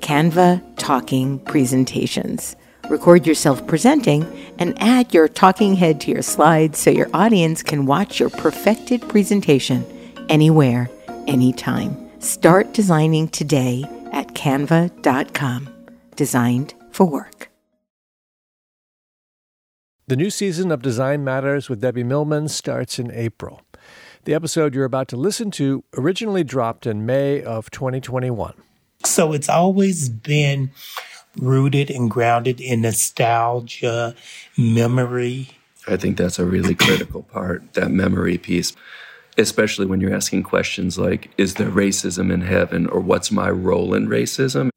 Canva Talking Presentations. Record yourself presenting and add your talking head to your slides so your audience can watch your perfected presentation anywhere, anytime. Start designing today at canva.com. Designed for work. The new season of Design Matters with Debbie Millman starts in April. The episode you're about to listen to originally dropped in May of 2021. So it's always been rooted and grounded in nostalgia, memory. I think that's a really critical part, that memory piece, especially when you're asking questions like, is there racism in heaven or what's my role in racism?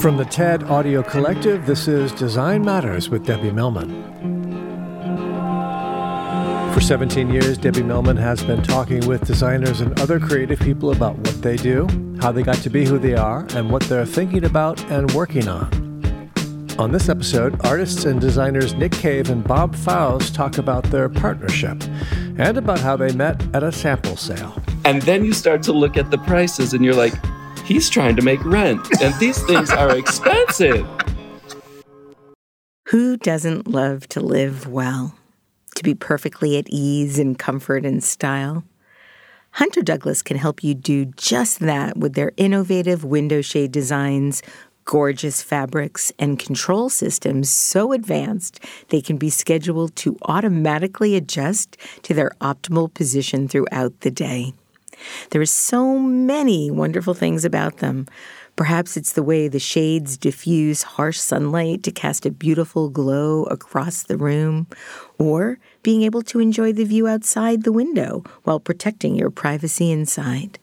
From the TED Audio Collective, this is Design Matters with Debbie Millman. For 17 years, Debbie Millman has been talking with designers and other creative people about what they do, how they got to be who they are, and what they're thinking about and working on. On this episode, artists and designers Nick Cave and Bob Faust talk about their partnership and about how they met at a sample sale. And then you start to look at the prices and you're like, he's trying to make rent, and these things are expensive. Who doesn't love to live well? To be perfectly at ease in comfort and style. Hunter Douglas can help you do just that with their innovative window shade designs, gorgeous fabrics, and control systems so advanced they can be scheduled to automatically adjust to their optimal position throughout the day. There are so many wonderful things about them. Perhaps it's the way the shades diffuse harsh sunlight to cast a beautiful glow across the room, or being able to enjoy the view outside the window while protecting your privacy inside.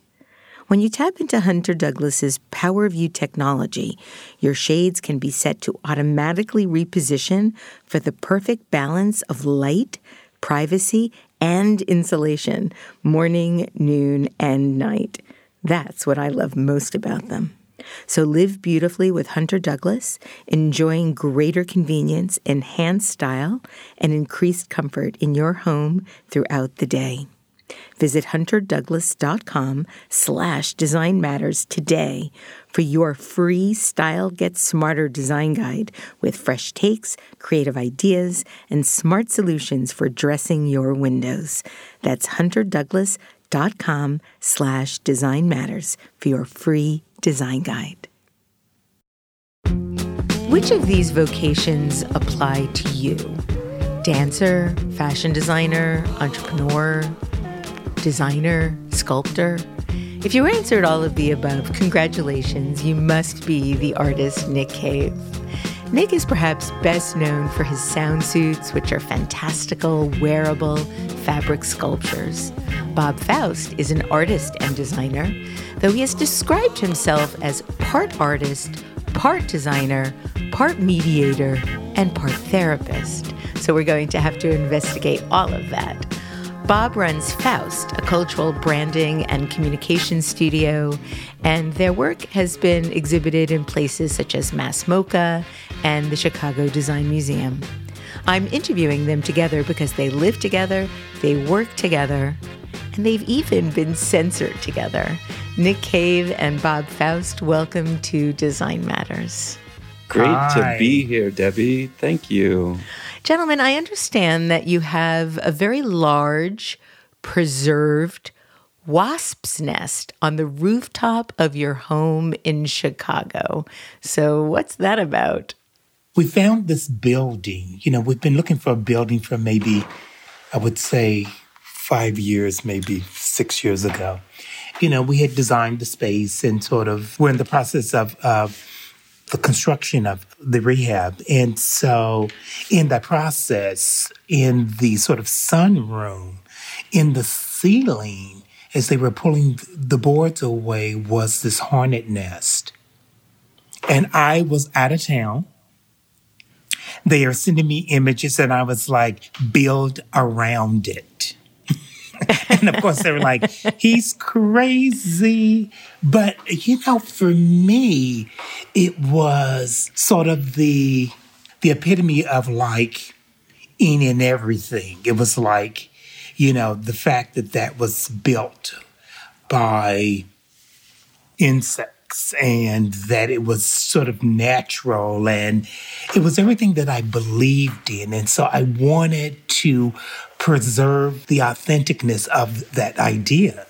When you tap into Hunter Douglas's PowerView technology, your shades can be set to automatically reposition for the perfect balance of light, privacy, and insulation, morning, noon, and night. That's what I love most about them. So live beautifully with Hunter Douglas, enjoying greater convenience, enhanced style, and increased comfort in your home throughout the day. Visit hunterdouglas.com slash design matters today for your free Style Get Smarter design guide with fresh takes, creative ideas, and smart solutions for dressing your windows. That's hunterdouglas.com slash design matters for your free design guide. Which of these vocations apply to you? Dancer, fashion designer, entrepreneur, designer, sculptor? If you answered all of the above, congratulations, you must be the artist Nick Cave. Nick is perhaps best known for his sound suits, which are fantastical, wearable fabric sculptures. Bob Faust is an artist and designer, though he has described himself as part artist, part designer, part mediator, and part therapist. So we're going to have to investigate all of that. Bob runs Faust, a cultural branding and communication studio, and their work has been exhibited in places such as MASS MoCA and the Chicago Design Museum. I'm interviewing them together because they live together, they work together, and they've even been censored together. Nick Cave and Bob Faust, welcome to Design Matters. Great Hi. to be here, Debbie. Thank you. Gentlemen, I understand that you have a very large, preserved wasp's nest on the rooftop of your home in Chicago. So, what's that about? We found this building. You know, we've been looking for a building for maybe, I would say, five years, maybe six years ago. You know, we had designed the space and sort of we're in the process of, of the construction of the rehab. And so, in that process, in the sort of sunroom, in the ceiling, as they were pulling the boards away, was this hornet nest. And I was out of town. They are sending me images, and I was like, build around it. and of course, they were like, he's crazy. But, you know, for me, it was sort of the, the epitome of like any and everything. It was like, you know, the fact that that was built by insects and that it was sort of natural and it was everything that I believed in. And so I wanted to preserve the authenticness of that idea.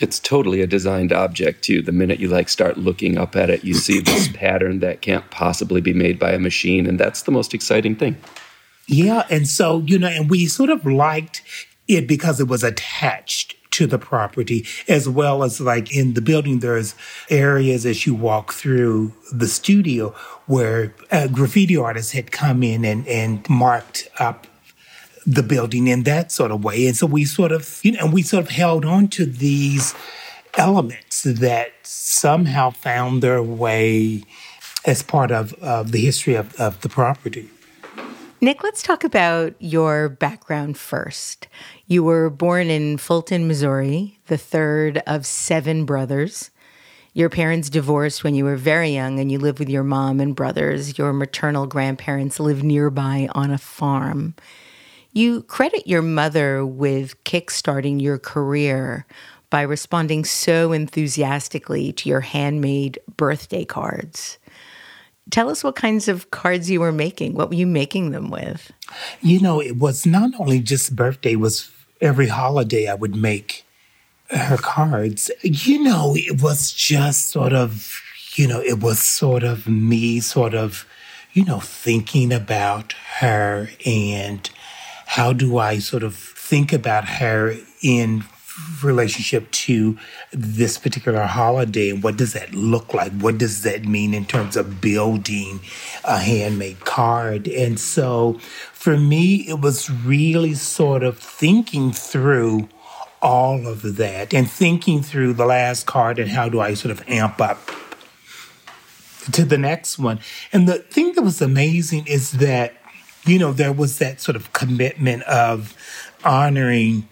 It's totally a designed object too. The minute you like start looking up at it, you see this pattern that can't possibly be made by a machine, and that's the most exciting thing. Yeah. And so, you know, and we sort of liked it because it was attached to the property, as well as like in the building, there's areas as you walk through the studio where uh, graffiti artists had come in and, and marked up the building in that sort of way. And so we sort of, you know, and we sort of held on to these elements that somehow found their way as part of, of the history of, of the property. Nick, let's talk about your background first. You were born in Fulton, Missouri, the third of seven brothers. Your parents divorced when you were very young and you lived with your mom and brothers. Your maternal grandparents lived nearby on a farm. You credit your mother with kickstarting your career by responding so enthusiastically to your handmade birthday cards. Tell us what kinds of cards you were making. What were you making them with? You know, it was not only just birthday, was every holiday I would make her cards. You know, it was just sort of, you know, it was sort of me sort of, you know, thinking about her and how do I sort of think about her in relationship to this particular holiday and what does that look like? What does that mean in terms of building a handmade card? And so for me it was really sort of thinking through all of that and thinking through the last card and how do i sort of amp up to the next one. And the thing that was amazing is that you know there was that sort of commitment of honoring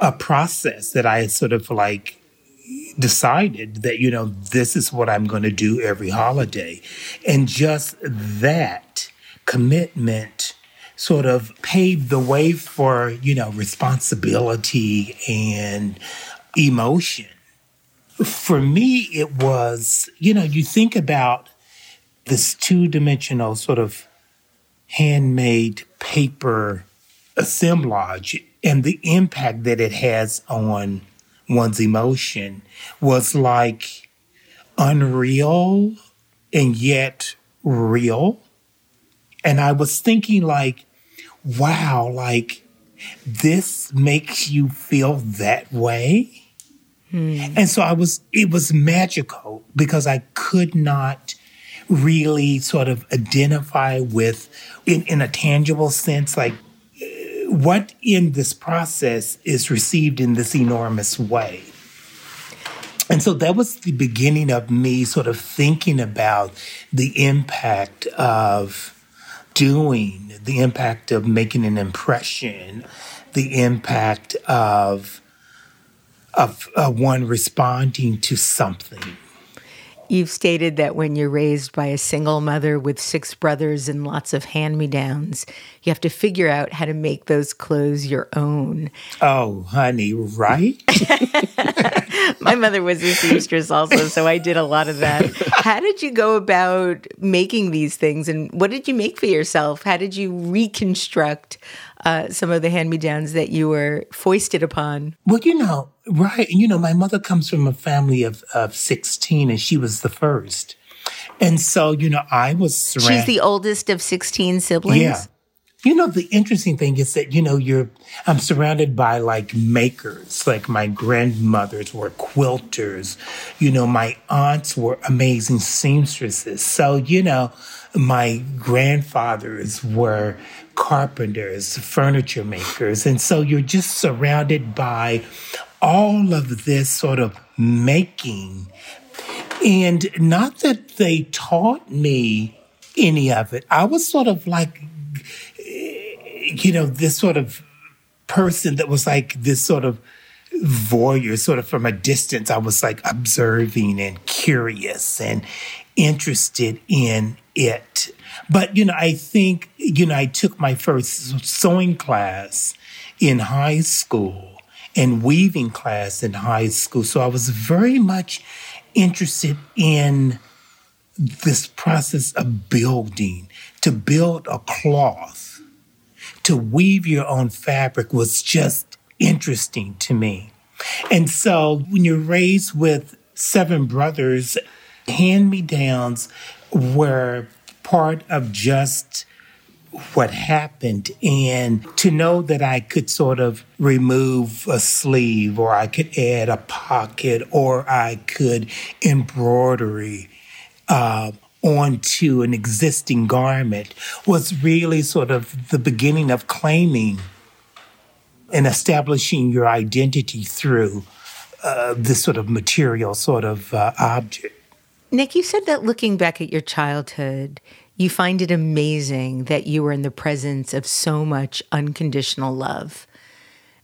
a process that I had sort of like decided that, you know, this is what I'm going to do every holiday. And just that commitment sort of paved the way for, you know, responsibility and emotion. For me, it was, you know, you think about this two dimensional sort of handmade paper assemblage and the impact that it has on one's emotion was like unreal and yet real. And I was thinking like, wow, like this makes you feel that way. Hmm. And so I was, it was magical because I could not really sort of identify with in, in a tangible sense, like what in this process is received in this enormous way. And so that was the beginning of me sort of thinking about the impact of doing, the impact of making an impression, the impact of of uh, one responding to something. You've stated that when you're raised by a single mother with six brothers and lots of hand me downs, you have to figure out how to make those clothes your own. Oh, honey, right? My mother was a seamstress also, so I did a lot of that. How did you go about making these things and what did you make for yourself? How did you reconstruct uh, some of the hand me downs that you were foisted upon? Well, you know, Right. And you know, my mother comes from a family of, of 16 and she was the first. And so, you know, I was surrounded. She's the oldest of 16 siblings? Yeah. You know, the interesting thing is that, you know, you're, I'm surrounded by like makers. Like my grandmothers were quilters. You know, my aunts were amazing seamstresses. So, you know, my grandfathers were carpenters, furniture makers. And so you're just surrounded by all of this sort of making. And not that they taught me any of it. I was sort of like, you know, this sort of person that was like this sort of voyeur, sort of from a distance. I was like observing and curious and interested in it. But, you know, I think, you know, I took my first sewing class in high school and weaving class in high school. So I was very much interested in this process of building. To build a cloth, to weave your own fabric was just interesting to me. And so when you're raised with seven brothers, hand me downs were part of just what happened and to know that I could sort of remove a sleeve or I could add a pocket or I could embroidery uh, onto an existing garment was really sort of the beginning of claiming and establishing your identity through uh, this sort of material sort of uh, object. Nick, you said that looking back at your childhood, you find it amazing that you were in the presence of so much unconditional love.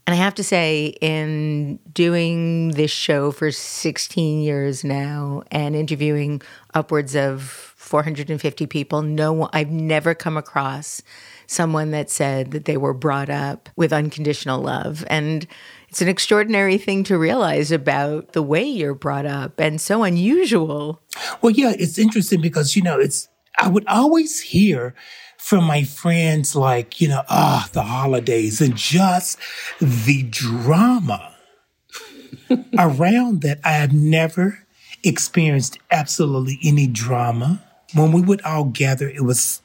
And I have to say, in doing this show for 16 years now and interviewing upwards of 450 people, no, I've never come across someone that said that they were brought up with unconditional love. And it's an extraordinary thing to realize about the way you're brought up and so unusual. Well, yeah, it's interesting because, you know, it's I would always hear from my friends like, you know, ah, oh, the holidays and just the drama around that. I have never experienced absolutely any drama. When we would all gather, it was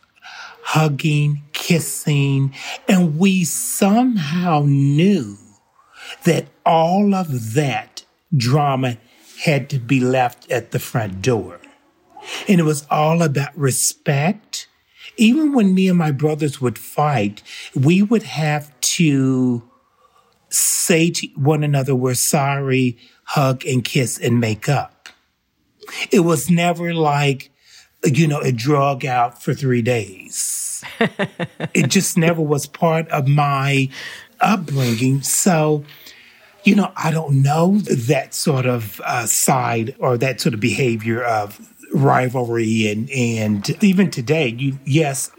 hugging, kissing, and we somehow knew that all of that drama had to be left at the front door. And it was all about respect. Even when me and my brothers would fight, we would have to say to one another, we're sorry, hug and kiss and make up. It was never like, you know, a drug out for three days. it just never was part of my upbringing. So, you know, I don't know that sort of uh, side or that sort of behavior of rivalry and and even today you yes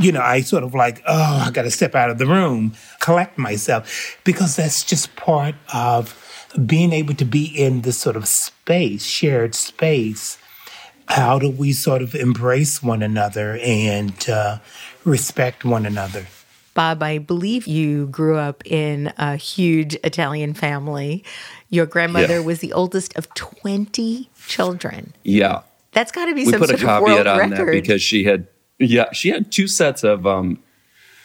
you know i sort of like oh i got to step out of the room collect myself because that's just part of being able to be in this sort of space shared space how do we sort of embrace one another and uh, respect one another Bob, I believe you grew up in a huge Italian family. Your grandmother yeah. was the oldest of 20 children. Yeah. That's got to be we some put sort a caveat on record. that because she had yeah she had two sets of um,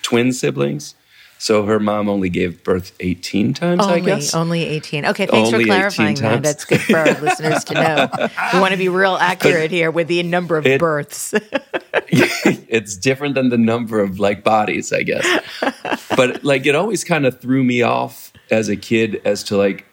twin siblings. So her mom only gave birth 18 times, only, I guess. Only 18. Okay, thanks only for clarifying that. That's good for our listeners to know. We want to be real accurate here with the number of it, births. it's different than the number of like bodies, I guess. But like it always kind of threw me off as a kid as to like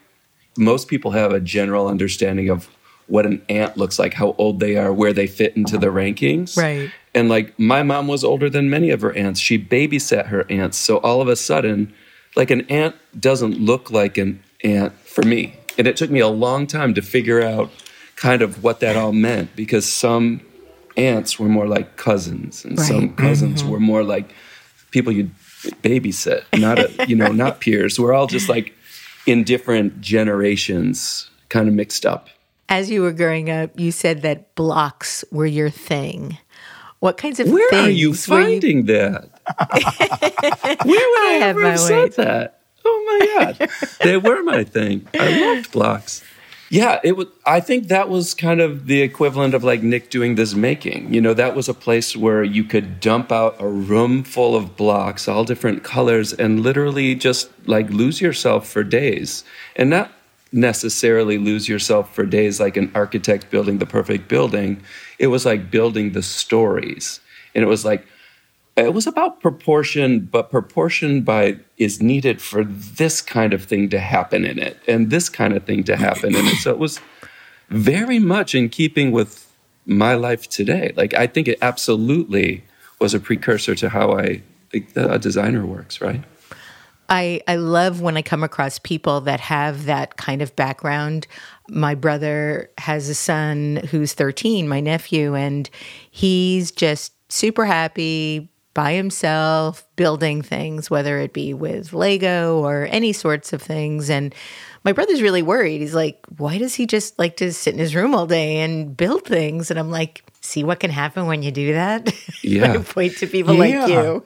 most people have a general understanding of what an aunt looks like, how old they are, where they fit into the rankings. Right. And like my mom was older than many of her aunts. She babysat her aunts. So all of a sudden, like an aunt doesn't look like an aunt for me. And it took me a long time to figure out kind of what that all meant because some aunts were more like cousins and Right. some cousins Mm-hmm. were more like people you babysit, not a, you know, not peers. We're all just like in different generations kind of mixed up. As you were growing up, you said that blocks were your thing. What kinds of Where things are you finding that? Where would I, I have ever have said that? Oh my god, they were my thing. I loved blocks. Yeah, it was. I think that was kind of the equivalent of like Nick doing this making. You know, that was a place where you could dump out a room full of blocks, all different colors, and literally just like lose yourself for days, and not necessarily lose yourself for days like an architect building the perfect building. It was like building the stories, and it was like it was about proportion, but proportion by is needed for this kind of thing to happen in it and this kind of thing to happen in it. So it was very much in keeping with my life today. Like I think it absolutely was a precursor to how I a designer works, right? I, I love when I come across people that have that kind of background. My brother has a son who's 13, my nephew, and he's just super happy by himself building things, whether it be with Lego or any sorts of things. And my brother's really worried. He's like, why does he just like to sit in his room all day and build things? And I'm like, see what can happen when you do that? Yeah. I point to people like you.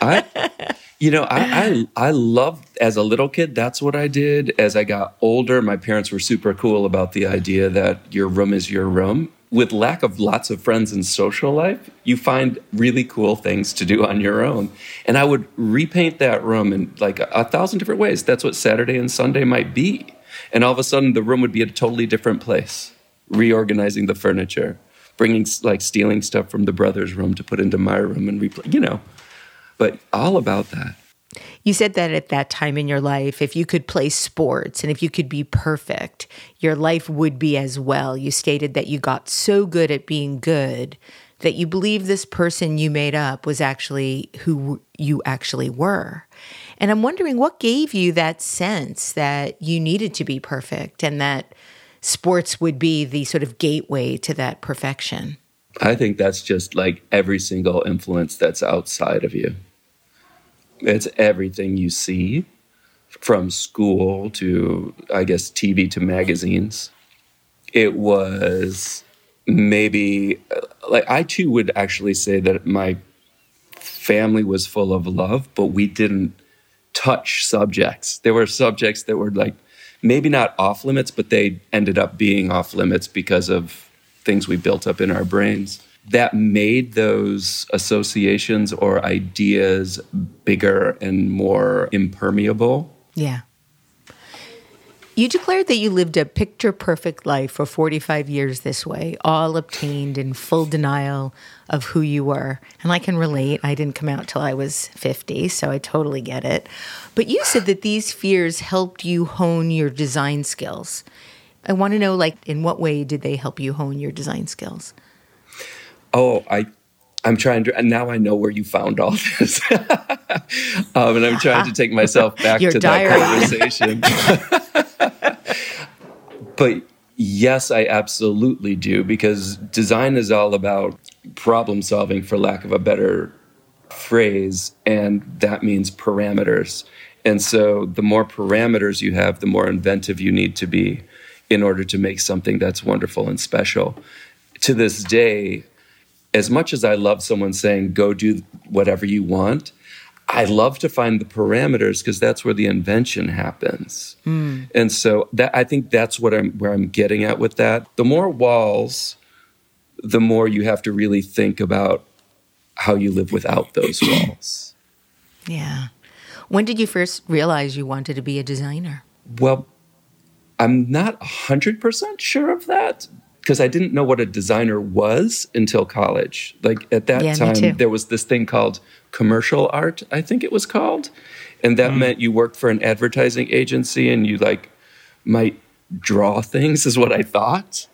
I, you know, I, I I loved as a little kid. That's what I did. As I got older, my parents were super cool about the idea that your room is your room. With lack of lots of friends and social life, you find really cool things to do on your own. And I would repaint that room in like a, a thousand different ways. That's what Saturday and Sunday might be. And all of a sudden, the room would be a totally different place. Reorganizing the furniture, bringing like stealing stuff from the brother's room to put into my room and replay. You know, but all about that. You said that at that time in your life, if you could play sports and if you could be perfect, your life would be as well. You stated that you got so good at being good that you believe this person you made up was actually who you actually were. And I'm wondering what gave you that sense that you needed to be perfect and that sports would be the sort of gateway to that perfection. I think that's just like every single influence that's outside of you. It's everything you see from school to, I guess, TV to magazines. It was maybe uh, like I too would actually say that my family was full of love, but we didn't touch subjects. There were subjects that were like maybe not off limits, but they ended up being off limits because of things we built up in our brains that made those associations or ideas bigger and more impermeable. Yeah. You declared that you lived a picture perfect life for 45 years this way, all obtained in full denial of who you were. And I can relate. I didn't come out till I was 50, so I totally get it. But you said that these fears helped you hone your design skills. I want to know like in what way did they help you hone your design skills? Oh, I I'm trying to and now I know where you found all this. um, and I'm trying to take myself back to diary. that conversation. but yes, I absolutely do because design is all about problem solving for lack of a better phrase and that means parameters. And so the more parameters you have, the more inventive you need to be in order to make something that's wonderful and special. To this day, as much as I love someone saying, go do whatever you want, I love to find the parameters because that's where the invention happens. Hmm. And so that I think that's what I'm where I'm getting at with that. The more walls, the more you have to really think about how you live without those walls. Yeah. When did you first realize you wanted to be a designer? Well, I'm not 100% sure of that because I didn't know what a designer was until college. Like at that Yeah, time, there was this thing called commercial art, I think it was called. And that hmm. meant you worked for an advertising agency and you like might draw things, is what I thought.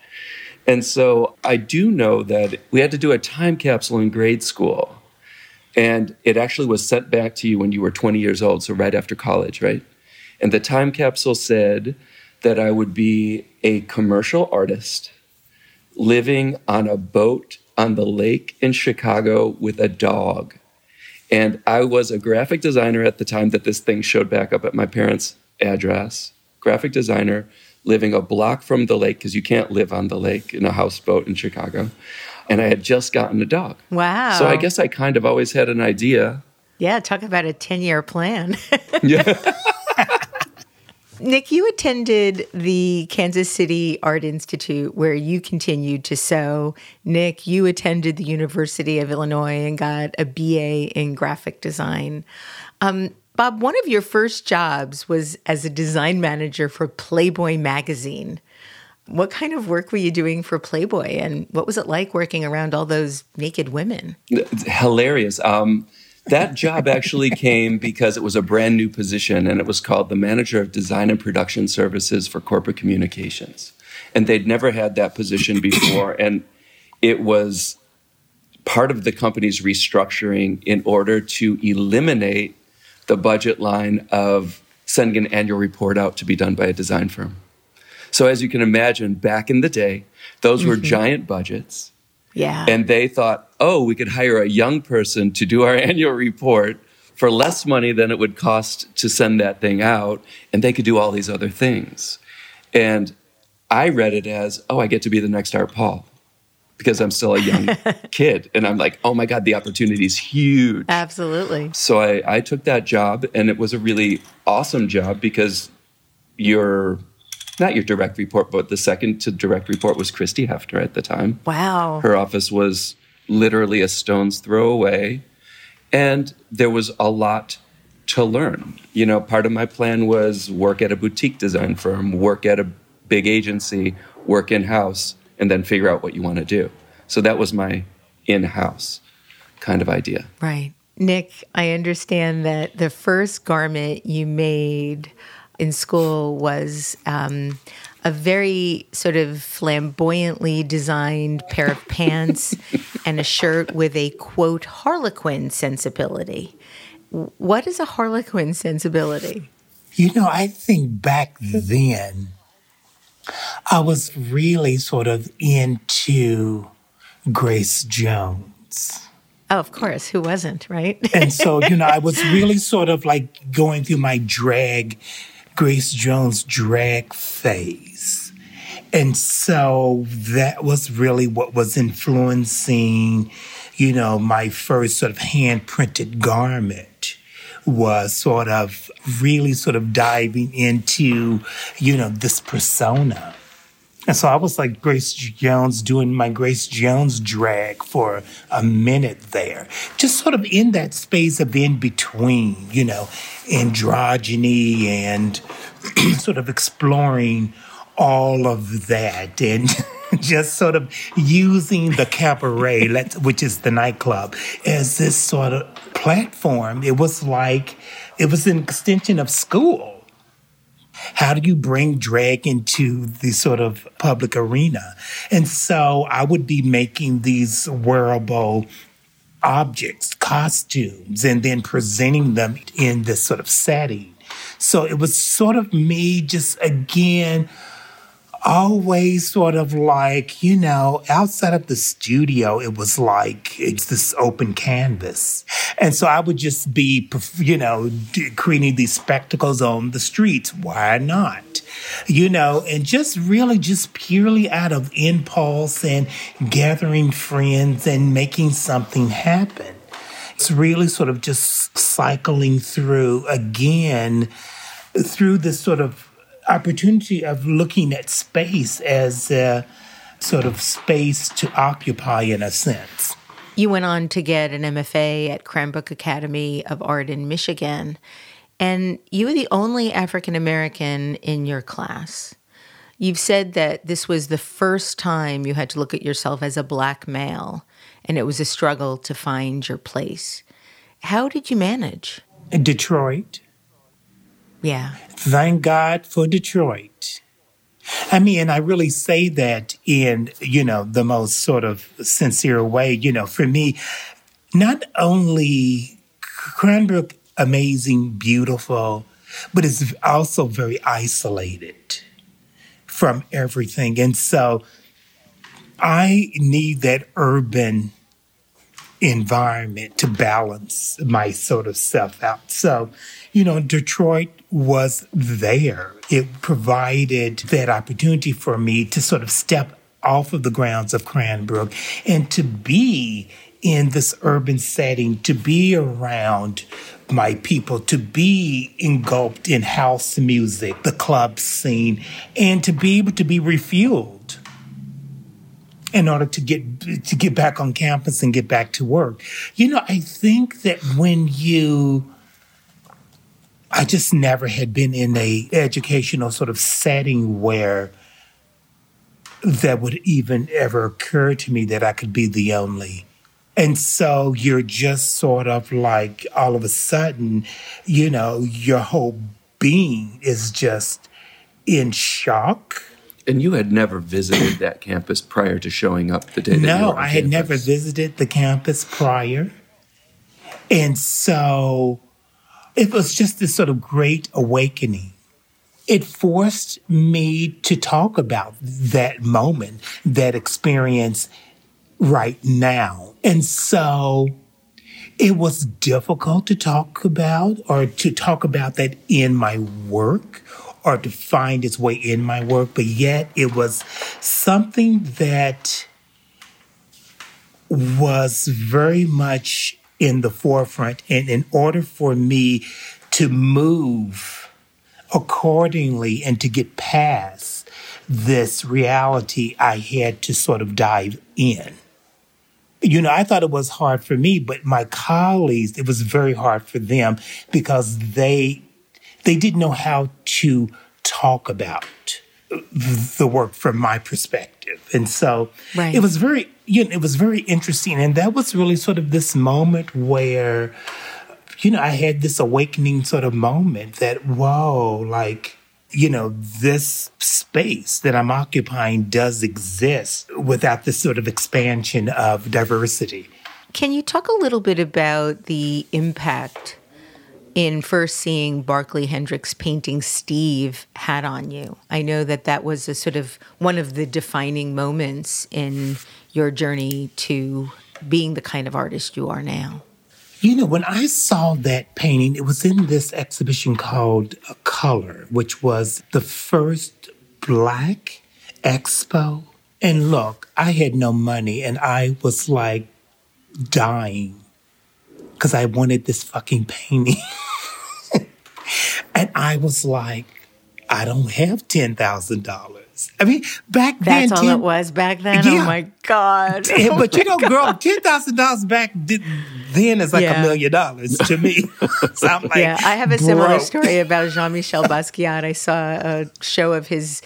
And so I do know that we had to do a time capsule in grade school. And it actually was sent back to you when you were 20 years old, so right after college, right? And the time capsule said that I would be a commercial artist living on a boat on the lake in Chicago with a dog. And I was a graphic designer at the time that this thing showed back up at my parents' address. Graphic designer living a block from the lake because you can't live on the lake in a houseboat in Chicago. And I had just gotten a dog. Wow. So I guess I kind of always had an idea. Yeah, talk about a 10 year plan. Yeah. Nick, you attended the Kansas City Art Institute where you continued to sew. Nick, you attended the University of Illinois and got a BA in graphic design. Um, Bob, one of your first jobs was as a design manager for Playboy magazine. What kind of work were you doing for Playboy, and what was it like working around all those naked women? Hilarious. Um, that job actually came because it was a brand new position and it was called the manager of design and production services for corporate communications. And they'd never had that position before. And it was part of the company's restructuring in order to eliminate the budget line of sending an annual report out to be done by a design firm. So, as you can imagine, back in the day, those were mm-hmm. giant budgets. Yeah. And they thought, oh, we could hire a young person to do our annual report for less money than it would cost to send that thing out. And they could do all these other things. And I read it as, oh, I get to be the next Art Paul because I'm still a young kid. And I'm like, oh my God, the opportunity is huge. Absolutely. So I, I took that job, and it was a really awesome job because your not your direct report, but the second to direct report was Christie Hefner at the time. Wow. Her office was literally a stone's throw away, and there was a lot to learn. You know, part of my plan was work at a boutique design firm, work at a big agency, work in house, and then figure out what you want to do. So that was my in house kind of idea. Right. Nick, I understand that the first garment you made in school was um, a very sort of flamboyantly designed pair of pants and a shirt with a quote harlequin sensibility. What is a harlequin sensibility? You know, I think back then, I was really sort of into Grace Jones. Oh, of course. Who wasn't, right? And so, you know, I was really sort of like going through my drag, Grace Jones drag phase. And so that was really what was influencing, you know, my first sort of hand printed garment was sort of really sort of diving into, you know, this persona. And so I was like Grace Jones doing my Grace Jones drag for a minute there, just sort of in that space of in between, you know, androgyny and sort of exploring all of that and just sort of using the cabaret, which is the nightclub, as this sort of platform. It was like, it was an extension of school. How do you bring drag into the sort of public arena? And so I would be making these wearable objects, costumes, and then presenting them in this sort of setting. So it was sort of me just again always sort of like, you know, outside of the studio, it was like it's this open canvas. And so I would just be, you know, creating these spectacles on the streets. Why not? You know, and just really just purely out of impulse and gathering friends and making something happen. It's really sort of just cycling through again through this sort of opportunity of looking at space as a sort of space to occupy in a sense. You went on to get an MFA at Cranbrook Academy of Art in Michigan, and you were the only African American in your class. You've said that this was the first time you had to look at yourself as a black male, and it was a struggle to find your place. How did you manage? In Detroit. Yeah. Thank God for Detroit. I mean, I really say that in, you know, the most sort of sincere way. You know, for me, not only Cranbrook, amazing, beautiful, but it's also very isolated. from everything. And so I need that urban environment to balance my sort of self out. So, you know, Detroit was there. It provided that opportunity for me to sort of step off of the grounds of Cranbrook and to be in this urban setting, to be around my people, to be engulfed in house music, the club scene, and to be able to be refueled in order to get to get back on campus and get back to work. You know, I think that when you I just never had been in a educational sort of setting where that would even ever occur to me that I could be the only. And so you're just sort of like all of a sudden, you know, your whole being is just in shock and you had never visited that campus prior to showing up the day that no, you were I had campus. never visited the campus prior. And so it was just this sort of great awakening. It forced me to talk about that moment, that experience right now. And so it was difficult to talk about or to talk about that in my work or to find its way in my work, but yet it was something that was very much in the forefront. And in order for me to move accordingly and to get past this reality, I had to sort of dive in. You know, I thought it was hard for me, but my colleagues, it was very hard for them because they they didn't know how to talk about the work from my perspective. And so right. it was very, you know, it was very interesting. And that was really sort of this moment where, you know, I had this awakening sort of moment that, whoa, like, you know, this space that I'm occupying does exist without this sort of expansion of diversity. Can you talk a little bit about the impact in first seeing Barkley Hendricks painting Steve had on you? I know that that was a sort of one of the defining moments in your journey to being the kind of artist you are now? You know, when I saw that painting, it was in this exhibition called Color, which was the first Black expo. And look, I had no money and I was like dying because I wanted this fucking painting. and I was like, I don't have $10,000. I mean, back That's then. That's all 10, it was back then. Oh yeah. Oh my God. But you know, oh God. girl, $10,000 back then is like a million dollars to me. so I'm like, yeah, I have a similar story about Jean Michel Basquiat. I saw a show of his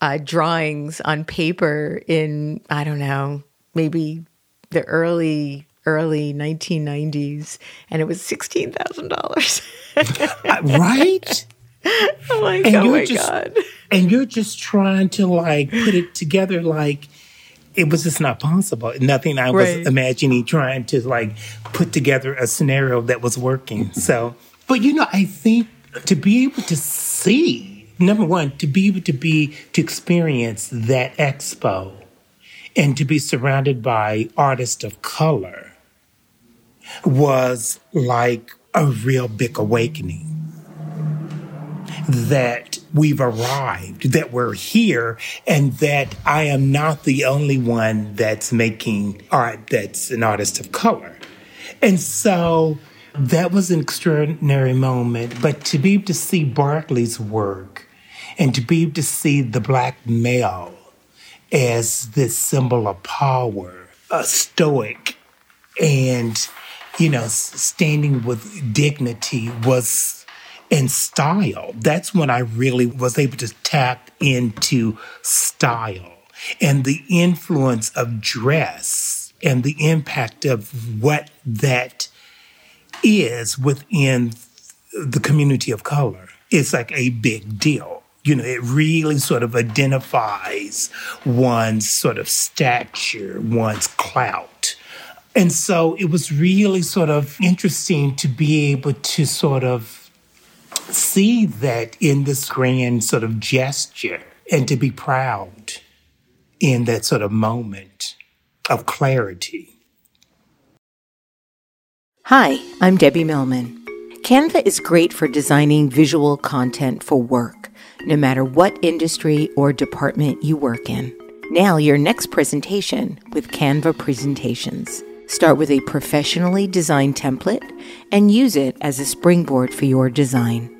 uh, drawings on paper in, I don't know, maybe the early early 1990s and it was $16,000. Uh, right? I'm like, and oh my just, God. And you're just trying to like put it together like it was just not possible. Nothing I was imagining trying to like put together a scenario that was working. So, but you know, I think to be able to see, number one, to be able to be, to experience that expo and to be surrounded by artists of color was like a real big awakening that we've arrived, that we're here, and that I am not the only one that's making art that's an artist of color. And so that was an extraordinary moment. But to be able to see Barkley's work and to be able to see the black male as this symbol of power, a stoic, and you know, standing with dignity was in style. That's when I really was able to tap into style and the influence of dress and the impact of what that is within the community of color. It's like a big deal. You know, it really sort of identifies one's sort of stature, one's clout. And so it was really sort of interesting to be able to sort of see that in this grand sort of gesture and to be proud in that sort of moment of clarity. Hi, I'm Debbie Millman. Canva is great for designing visual content for work, no matter what industry or department you work in. Now, your next presentation with Canva Presentations. Start with a professionally designed template and use it as a springboard for your design.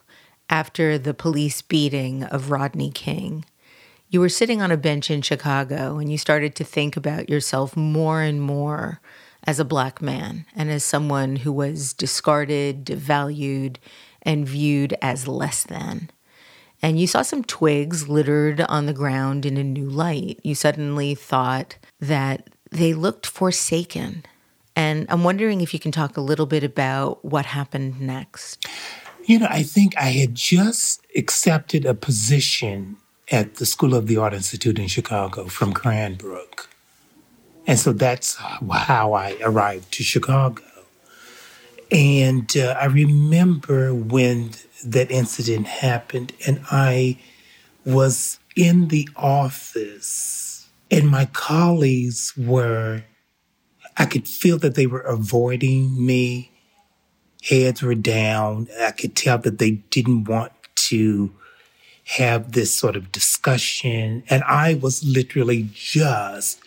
after the police beating of Rodney King, you were sitting on a bench in Chicago and you started to think about yourself more and more as a black man and as someone who was discarded, devalued, and viewed as less than. And you saw some twigs littered on the ground in a new light. You suddenly thought that they looked forsaken. And I'm wondering if you can talk a little bit about what happened next. You know, I think I had just accepted a position at the School of the Art Institute in Chicago from Cranbrook. And so that's how I arrived to Chicago. And uh, I remember when that incident happened, and I was in the office, and my colleagues were, I could feel that they were avoiding me. Heads were down. I could tell that they didn't want to have this sort of discussion. And I was literally just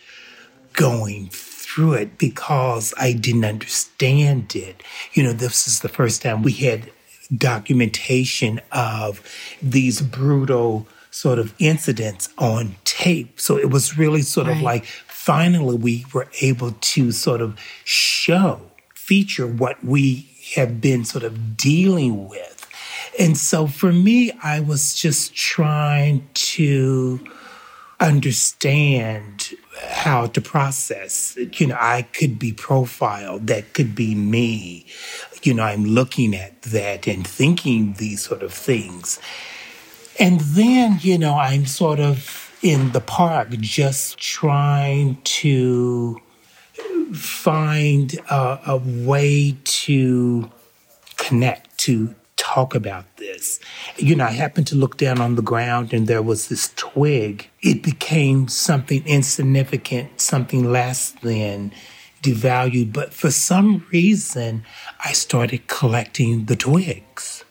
going through it because I didn't understand it. You know, this is the first time we had documentation of these brutal sort of incidents on tape. So it was really sort right. of like finally we were able to sort of show, feature what we have been sort of dealing with. And so for me, I was just trying to understand how to process. You know, I could be profiled, that could be me. You know, I'm looking at that and thinking these sort of things. And then, you know, I'm sort of in the park just trying to find a, a way to connect, to talk about this. You know, I happened to look down on the ground and there was this twig. It became something insignificant, something less than devalued. But for some reason, I started collecting the twigs.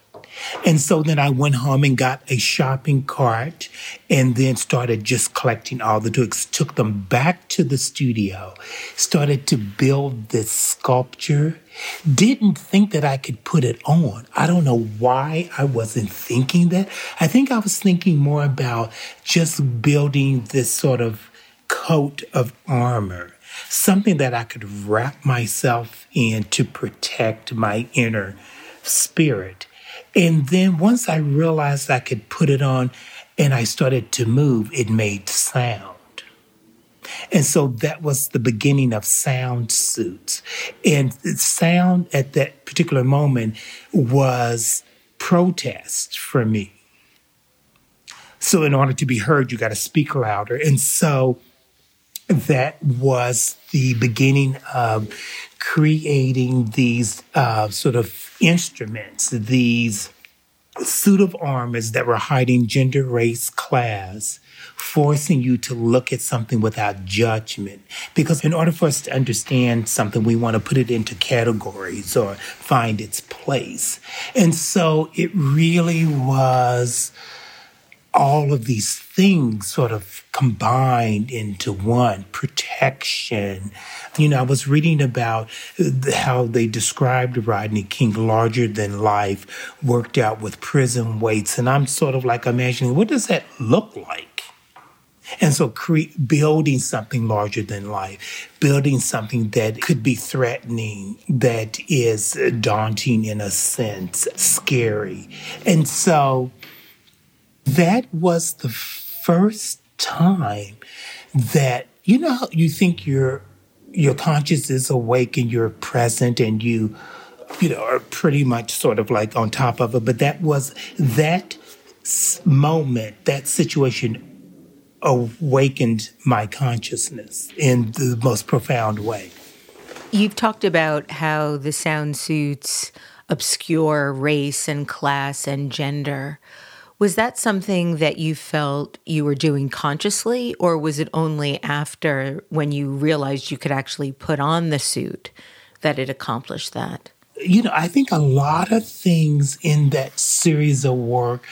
And so then I went home and got a shopping cart and then started just collecting all the twigs, took them back to the studio, started to build this sculpture. Didn't think that I could put it on. I don't know why I wasn't thinking that. I think I was thinking more about just building this sort of coat of armor something that I could wrap myself in to protect my inner spirit. And then once I realized I could put it on and I started to move, it made sound. And so that was the beginning of sound suits. And sound at that particular moment was protest for me. So in order to be heard, you got to speak louder. And so that was the beginning of creating these uh, sort of instruments, these suit of armors that were hiding gender, race, class, forcing you to look at something without judgment. Because in order for us to understand something, we want to put it into categories or find its place. And so it really was all of these things sort of combined into one protection. You know, I was reading about how they described Rodney King larger than life, worked out with prison weights. And I'm sort of like imagining, what does that look like? And so cre- building something larger than life, building something that could be threatening, that is daunting in a sense, scary. And so that was the first time that you know you think your your conscious is awake and you're present and you you know are pretty much sort of like on top of it but that was that moment that situation awakened my consciousness in the most profound way. You've talked about how the sound suits obscure race and class and gender was that something that you felt you were doing consciously, or was it only after when you realized you could actually put on the suit that it accomplished that? You know, I think a lot of things in that series of work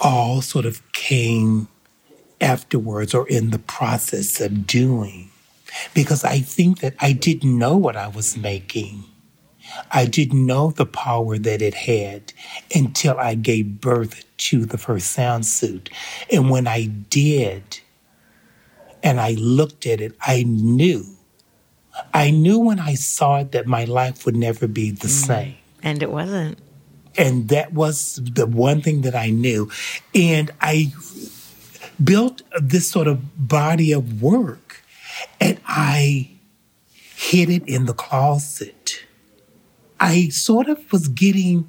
all sort of came afterwards or in the process of doing. Because I think that I didn't know what I was making. I didn't know the power that it had until I gave birth to the first sound suit. And when I did, and I looked at it, I knew. I knew when I saw it that my life would never be the mm. same. And it wasn't. And that was the one thing that I knew. And I built this sort of body of work and I hid it in the closet. I sort of was getting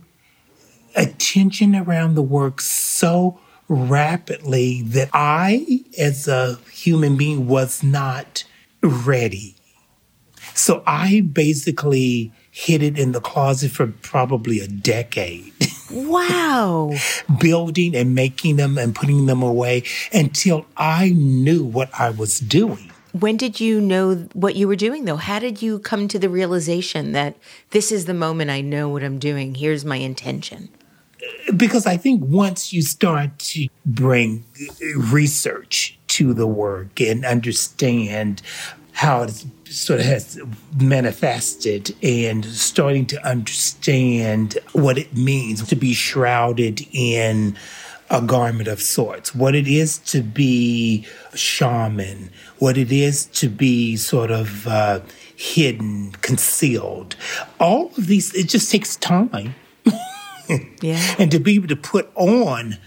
attention around the work so rapidly that I, as a human being, was not ready. So I basically hid it in the closet for probably a decade. Wow. Building and making them and putting them away until I knew what I was doing. When did you know what you were doing, though? How did you come to the realization that this is the moment I know what I'm doing? Here's my intention? Because I think once you start to bring research to the work and understand how it sort of has manifested and starting to understand what it means to be shrouded in a garment of sorts, what it is to be shaman, what it is to be sort of uh, hidden, concealed. All of these, it just takes time. yeah. And to be able to put on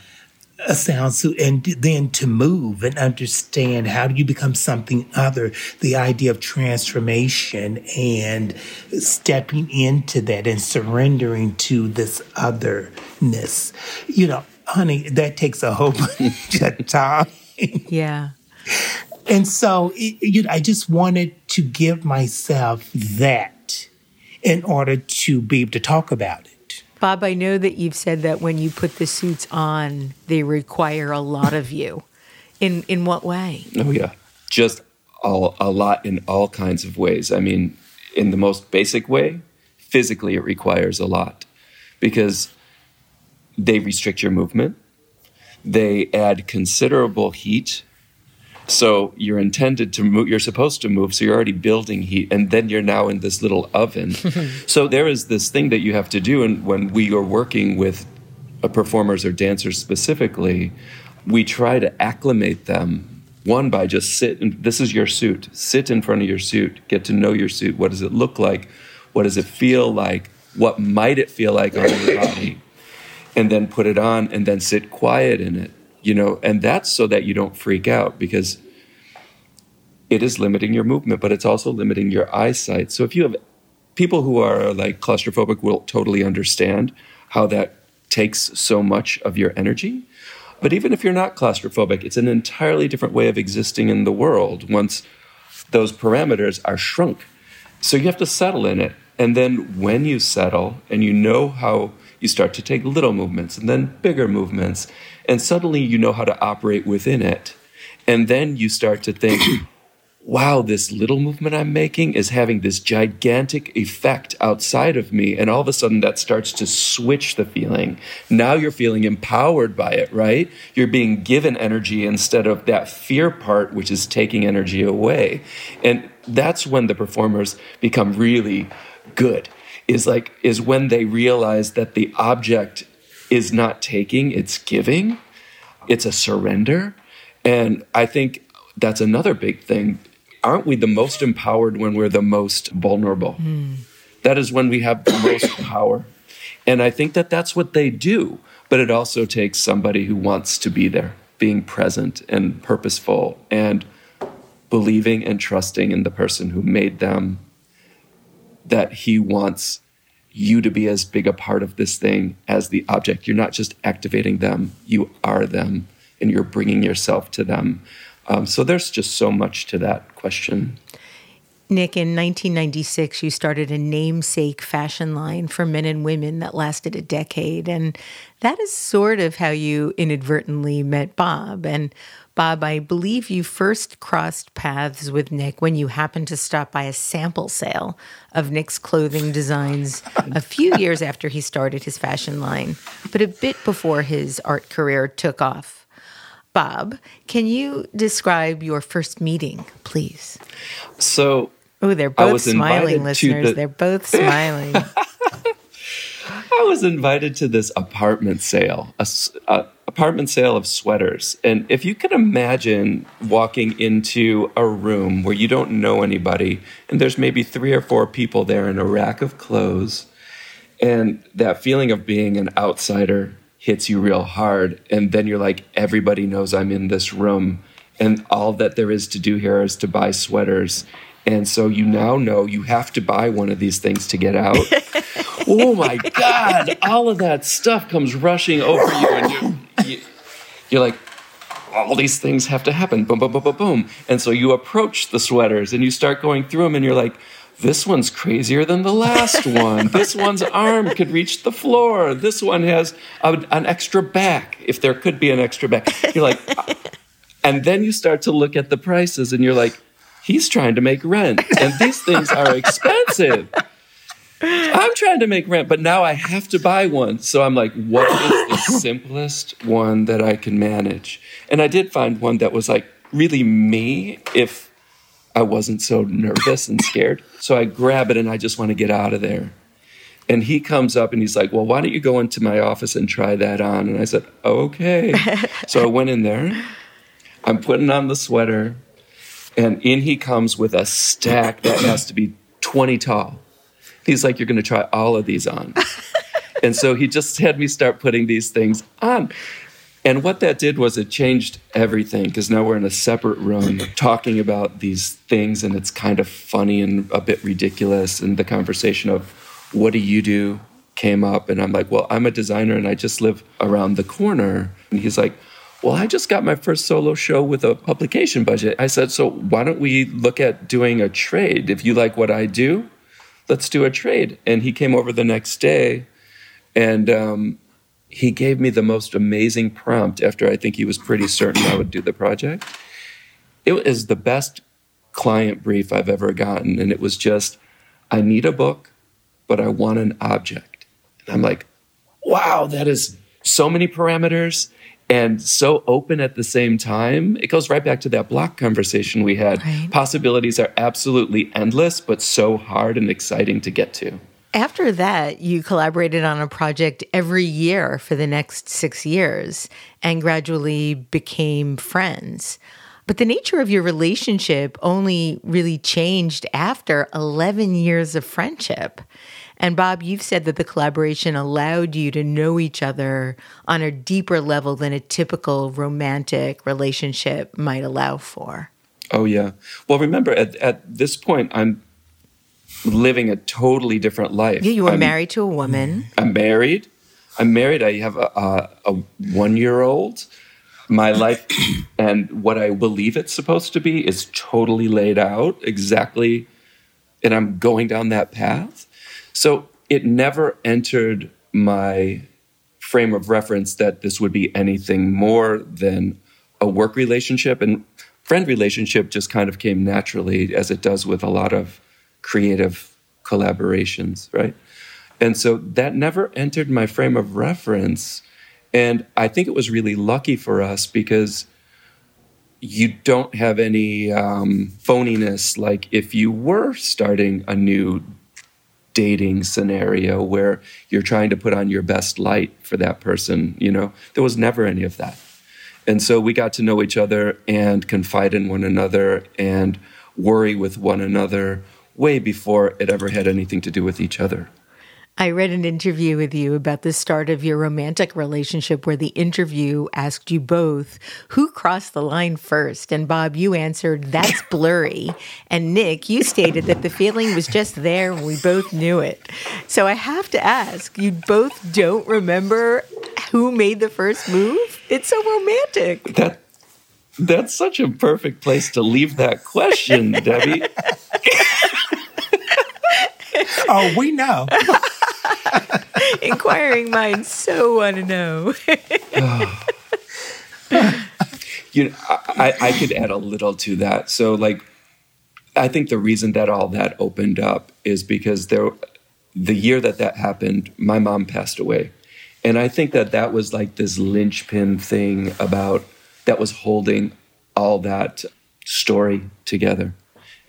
a sound suit and then to move and understand how do you become something other the idea of transformation and stepping into that and surrendering to this otherness you know honey, that takes a whole bunch of time. yeah. And so it, you know, I just wanted to give myself that in order to be able to talk about it. Bob, I know that you've said that when you put the suits on, they require a lot of you. In in what way? Oh yeah, just all, a lot in all kinds of ways. I mean, in the most basic way, physically it requires a lot because they restrict your movement. They add considerable heat. So you're intended to move, you're supposed to move, so you're already building heat, and then you're now in this little oven. so there is this thing that you have to do, and when we are working with uh, performers or dancers specifically, we try to acclimate them. One by just sit and this is your suit. Sit in front of your suit. Get to know your suit. What does it look like? What does it feel like? What might it feel like on your body and then put it on and then sit quiet in it you know and that's so that you don't freak out because it is limiting your movement but it's also limiting your eyesight. So if you have people who are like claustrophobic will totally understand how that takes so much of your energy. But even if you're not claustrophobic it's an entirely different way of existing in the world once those parameters are shrunk. So you have to settle in it. And then when you settle and you know how you start to take little movements and then bigger movements, and suddenly you know how to operate within it. And then you start to think, wow, this little movement I'm making is having this gigantic effect outside of me. And all of a sudden that starts to switch the feeling. Now you're feeling empowered by it, right? You're being given energy instead of that fear part, which is taking energy away. And that's when the performers become really good is like is when they realize that the object is not taking it's giving. It's a surrender. And i think that's another big thing. Aren't we the most empowered when we're the most vulnerable? Mm. that is when we have the most power. And i think that that's what they do. But it also takes somebody who wants to be there being present and purposeful and believing and trusting in the person who made them, that he wants you to be as big a part of this thing as the object. You're not just activating them, you are them, and you're bringing yourself to them. Um, so there's just so much to that question. Nick, in 1996, you started a namesake fashion line for men and women that lasted a decade. And that is sort of how you inadvertently met Bob. And Bob, I believe you first crossed paths with Nick when you happened to stop by a sample sale of Nick's clothing designs a few years after he started his fashion line, but a bit before his art career took off. Bob, can you describe your first meeting, please? So, Oh, they're both smiling, listeners. The- they're both smiling. I was invited to this apartment sale, a, a, apartment sale of sweaters. And if you can imagine walking into a room where you don't know anybody, and there's maybe three or four people there in a rack of clothes, and that feeling of being an outsider hits you real hard. And then you're like, everybody knows I'm in this room. And all that there is to do here is to buy sweaters and so you now know you have to buy one of these things to get out. oh my God, all of that stuff comes rushing over you, and you, you, you're like, all these things have to happen. Boom, boom, boom, boom, boom. And so you approach the sweaters and you start going through them, and you're like, this one's crazier than the last one. this one's arm could reach the floor. This one has a, an extra back, if there could be an extra back. You're like, and then you start to look at the prices, and you're like, he's trying to make rent and these things are expensive. I'm trying to make rent, but now I have to buy one. So I'm like, what is the simplest one that I can manage? And I did find one that was like really me if I wasn't so nervous and scared. So I grab it and I just want to get out of there. And he comes up and he's like, Well, why don't you go into my office and try that on? And I said, Okay. so I went in there. I'm putting on the sweater. And in he comes with a stack that has to be 20 tall. He's like, You're going to try all of these on. and so he just had me start putting these things on. And what that did was it changed everything because now we're in a separate room talking about these things, and it's kind of funny and a bit ridiculous. And the conversation of, What do you do? came up. And I'm like, Well, I'm a designer and I just live around the corner. And he's like, well, I just got my first solo show with a publication budget. I said, so why don't we look at doing a trade? If you like what I do, let's do a trade. And he came over the next day and um, he gave me the most amazing prompt after I think he was pretty certain I would do the project. It was the best client brief I've ever gotten. And it was just, I need a book, but I want an object. And I'm like, wow, that is so many parameters and so open at the same time. It goes right back to that block conversation we had. Right. Possibilities are absolutely endless, but so hard and exciting to get to. After that, you collaborated on a project every year for the next six years and gradually became friends. But the nature of your relationship only really changed after 11 years of friendship. And Bob, you've said that the collaboration allowed you to know each other on a deeper level than a typical romantic relationship might allow for. Oh, yeah. Well, remember, at, at this point, I'm living a totally different life. Yeah, you were I'm, married to a woman. I'm married. I'm married. I have a, a, a one year old. My life and what I believe it's supposed to be is totally laid out exactly. And I'm going down that path. So it never entered my frame of reference that this would be anything more than a work relationship. And friend relationship just kind of came naturally, as it does with a lot of creative collaborations, right? And so that never entered my frame of reference. And I think it was really lucky for us because you don't have any um, phoniness like if you were starting a new dating scenario where you're trying to put on your best light for that person. You know, there was never any of that. And so we got to know each other and confide in one another and worry with one another way before it ever had anything to do with each other. I read an interview with you about the start of your romantic relationship where the interview asked you both who crossed the line first. And Bob, you answered, that's blurry. And Nick, you stated that the feeling was just there and we both knew it. So I have to ask, you both don't remember who made the first move? It's so romantic. That that's such a perfect place to leave that question, Debbie. oh, we know. Inquiring minds so want to know. you know, I, I could add a little to that. So, like, I think the reason that all that opened up is because there, the year that that happened, my mom passed away, and I think that that was like this linchpin thing about that was holding all that story together.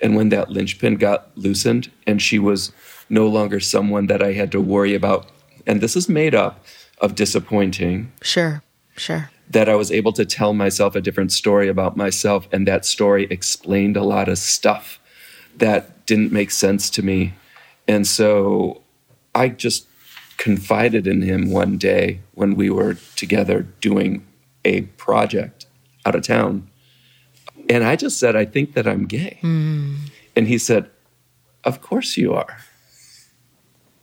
And when that linchpin got loosened, and she was no longer someone that I had to worry about and this is made up of disappointing. Sure, sure. That I was able to tell myself a different story about myself, and that story explained a lot of stuff that didn't make sense to me. And so I just confided in him one day when we were together doing a project out of town. And I just said, I think that I'm gay. Mm. And he said, Of course you are.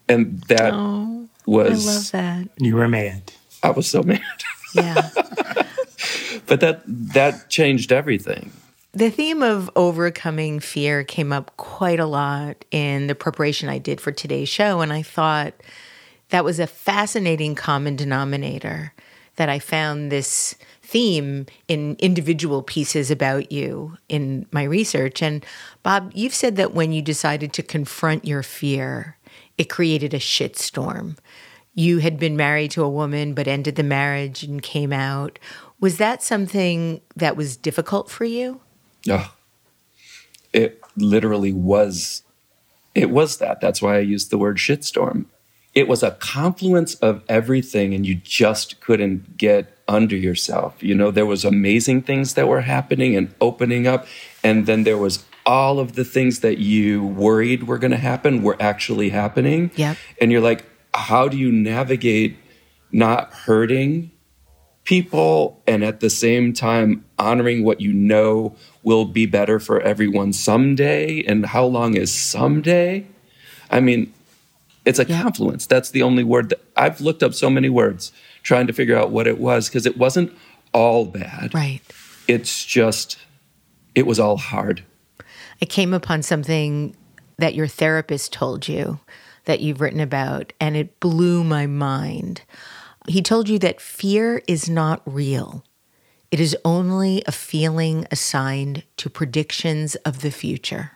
And that oh was I love that. You were mad. I was so mad. Yeah. but that that changed everything. The theme of overcoming fear came up quite a lot in the preparation I did for today's show and I thought that was a fascinating common denominator that I found this theme in individual pieces about you in my research. And Bob, you've said that when you decided to confront your fear, it created a shitstorm. You had been married to a woman but ended the marriage and came out. Was that something that was difficult for you? Oh, it literally was. It was that. That's why I used the word shitstorm. It was a confluence of everything, and you just couldn't get under yourself. You know, there was amazing things that were happening and opening up, and then there was all of the things that you worried were going to happen were actually happening. Yeah. And you're like, how do you navigate not hurting people and at the same time honoring what you know will be better for everyone someday? And how long is someday? I mean, it's a confluence. That's the only word that I've looked up so many words trying to figure out what it was because it wasn't all bad. Right. It's just, it was all hard. I came upon something that your therapist told you that you've written about, and it blew my mind. He told you that fear is not real. It is only a feeling assigned to predictions of the future.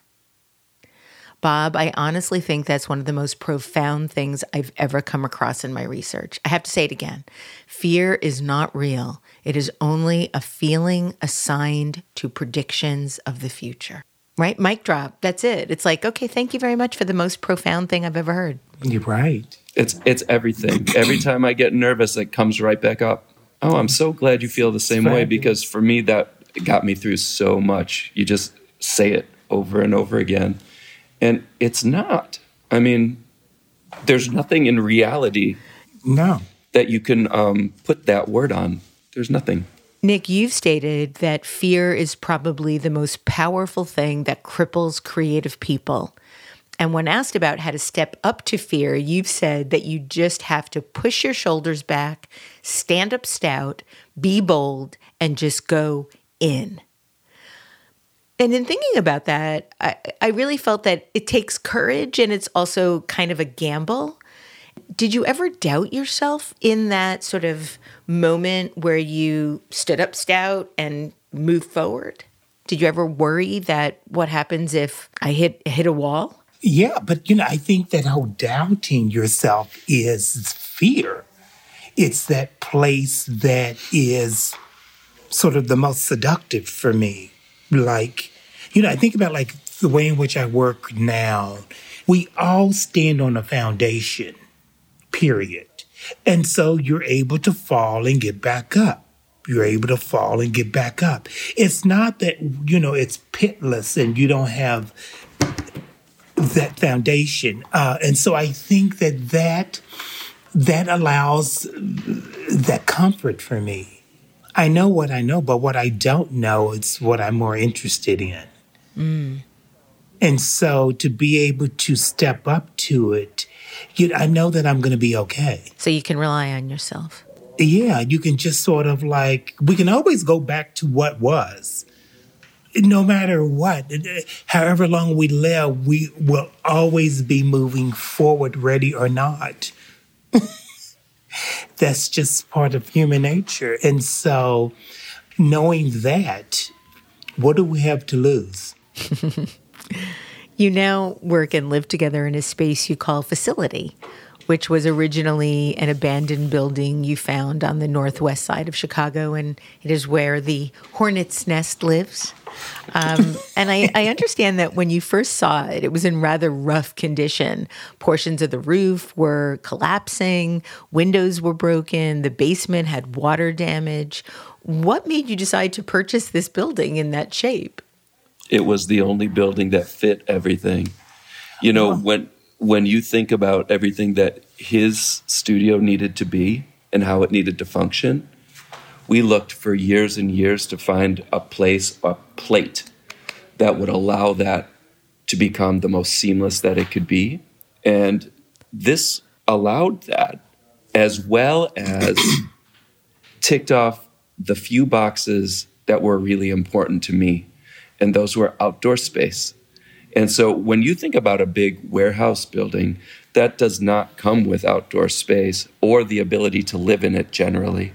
Bob, I honestly think that's one of the most profound things I've ever come across in my research. I have to say it again fear is not real, it is only a feeling assigned to predictions of the future right? Mic drop. That's it. It's like, okay, thank you very much for the most profound thing I've ever heard. You're right. It's it's everything. Every time I get nervous, it comes right back up. Oh, I'm so glad you feel the same way because for me that got me through so much. You just say it over and over again. And it's not. I mean, there's nothing in reality no that you can um, put that word on. There's nothing. Nick, you've stated that fear is probably the most powerful thing that cripples creative people. And when asked about how to step up to fear, you've said that you just have to push your shoulders back, stand up stout, be bold, and just go in. And in thinking about that, I, I really felt that it takes courage and it's also kind of a gamble. Did you ever doubt yourself in that sort of moment where you stood up stout and moved forward? Did you ever worry that what happens if I hit hit a wall? Yeah, but you know, I think that how doubting yourself is fear. It's that place that is sort of the most seductive for me. Like, you know, I think about like the way in which I work now. We all stand on a foundation period. And so you're able to fall and get back up. You're able to fall and get back up. It's not that, you know, it's pitless and you don't have that foundation. Uh, and so I think that that that allows that comfort for me. I know what I know, but what I don't know is what I'm more interested in. Mm. And so to be able to step up to it, you, I know that I'm going to be okay. So you can rely on yourself. Yeah, you can just sort of like, we can always go back to what was no matter what, however long we live, we will always be moving forward, ready or not. That's just part of human nature. And so, knowing that, what do we have to lose? you now work and live together in a space you call facility which was originally an abandoned building you found on the northwest side of Chicago, and it is where the hornet's nest lives. Um, and I, I, understand that when you first saw it, it was in rather rough condition. Portions of the roof were collapsing, windows were broken, the basement had water damage. What made you decide to purchase this building in that shape? It was the only building that fit everything. You know, oh. when when you think about everything that his studio needed to be and how it needed to function, we looked for years and years to find a place, a plate that would allow that to become the most seamless that it could be. And this allowed that, as well as ticked off the few boxes that were really important to me. And those were outdoor space and so when you think about a big warehouse building, that does not come with outdoor space or the ability to live in it generally.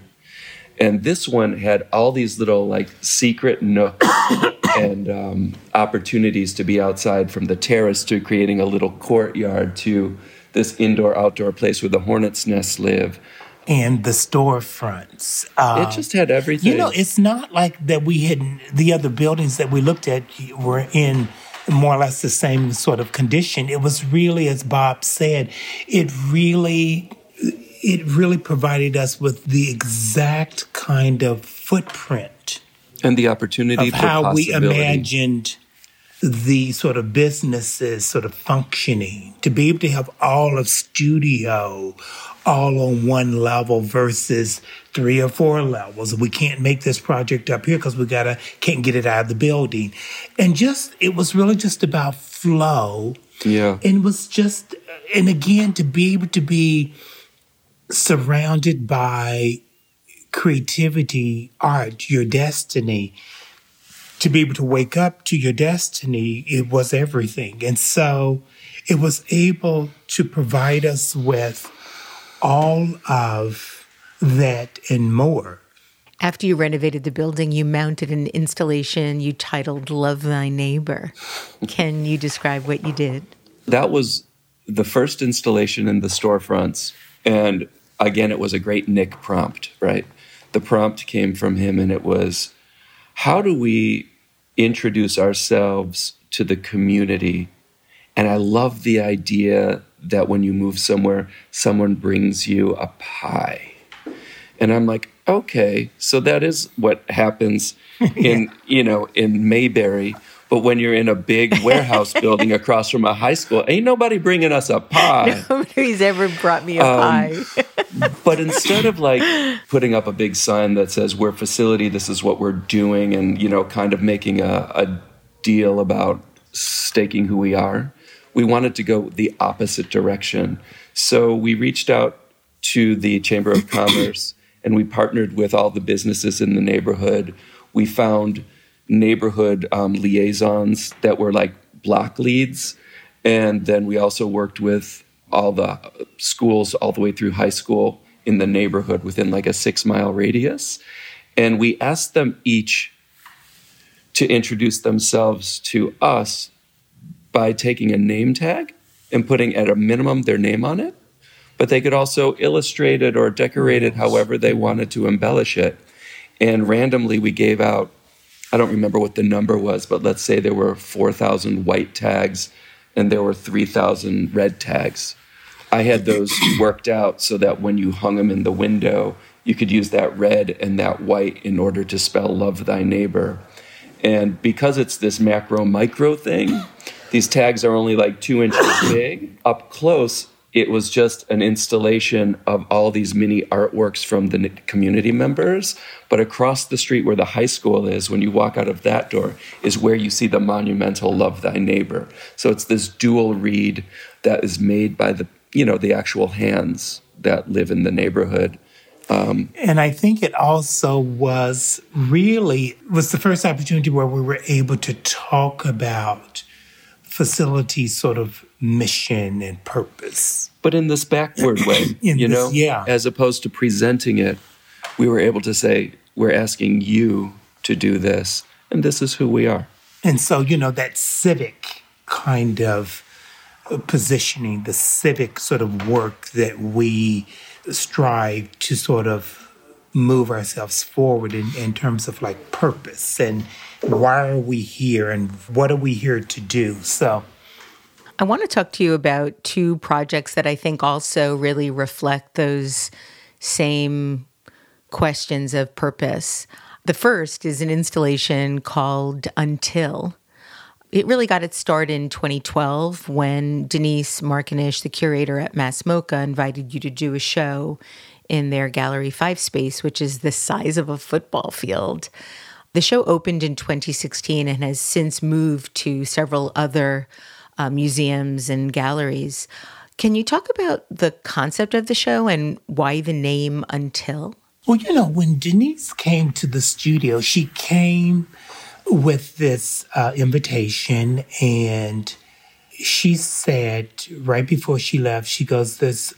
And this one had all these little like secret nooks and um, opportunities to be outside from the terrace to creating a little courtyard to this indoor outdoor place where the hornets' nests live. And the storefronts. Uh, it just had everything. You know, it's not like that we had the other buildings that we looked at were in more or less the same sort of condition. It was really, as Bob said, it really it really provided us with the exact kind of footprint and the opportunity of how we imagined the sort of businesses sort of functioning to be able to have all of studio all on one level versus three or four levels. We can't make this project up here because we gotta can't get it out of the building. And just it was really just about flow. Yeah. And it was just and again to be able to be surrounded by creativity, art, your destiny, to be able to wake up to your destiny, it was everything. And so it was able to provide us with all of that and more. After you renovated the building, you mounted an installation you titled Love Thy Neighbor. Can you describe what you did? That was the first installation in the storefronts. And again, it was a great Nick prompt, right? The prompt came from him, and it was how do we introduce ourselves to the community? And I love the idea that when you move somewhere, someone brings you a pie and I'm like, okay, so that is what happens in, yeah. you know, in Mayberry. But when you're in a big warehouse building across from a high school, ain't nobody bringing us a pie. Nobody's ever brought me a um, pie. but instead of like putting up a big sign that says we're facility, this is what we're doing, and you know, kind of making a, a deal about staking who we are, we wanted to go the opposite direction. So we reached out to the Chamber of Commerce and we partnered with all the businesses in the neighborhood. We found neighborhood um, liaisons that were like block leads. And then we also worked with all the schools all the way through high school in the neighborhood within like a six mile radius. And we asked them each to introduce themselves to us by taking a name tag and putting at a minimum their name on it but they could also illustrate it or decorate it however they wanted to embellish it. And randomly, we gave out, I don't remember what the number was, but let's say there were 4,000 white tags and there were 3,000 red tags. I had those worked out so that when you hung them in the window, you could use that red and that white in order to spell love thy neighbor. And because it's this macro micro thing, these tags are only like two inches big. Up close, it was just an installation of all these mini artworks from the community members. But across the street where the high school is, when you walk out of that door, is where you see the monumental Love Thy Neighbor. So it's this dual read that is made by the, you know, the actual hands that live in the neighborhood. Um, and I think it also was really was the first opportunity where we were able to talk about facility sort of mission and purpose. But in this backward way, you this, know, yeah. as opposed to presenting it, we were able to say, we're asking you to do this, and this is who we are. And so, you know, that civic kind of positioning, the civic sort of work that we strive to sort of move ourselves forward in, in terms of like purpose and why are we here and what are we here to do. So, I want to talk to you about two projects that I think also really reflect those same questions of purpose. The first is an installation called Until. It really got its start in 2012 when Denise Markonish, the curator at Mass MoCA, invited you to do a show in their Gallery 5 space, which is the size of a football field. The show opened in 2016 and has since moved to several other uh, museums and galleries. Can you talk about the concept of the show and why the name Until? Well, you know, when Denise came to the studio, she came with this uh, invitation and she said right before she left, she goes, There's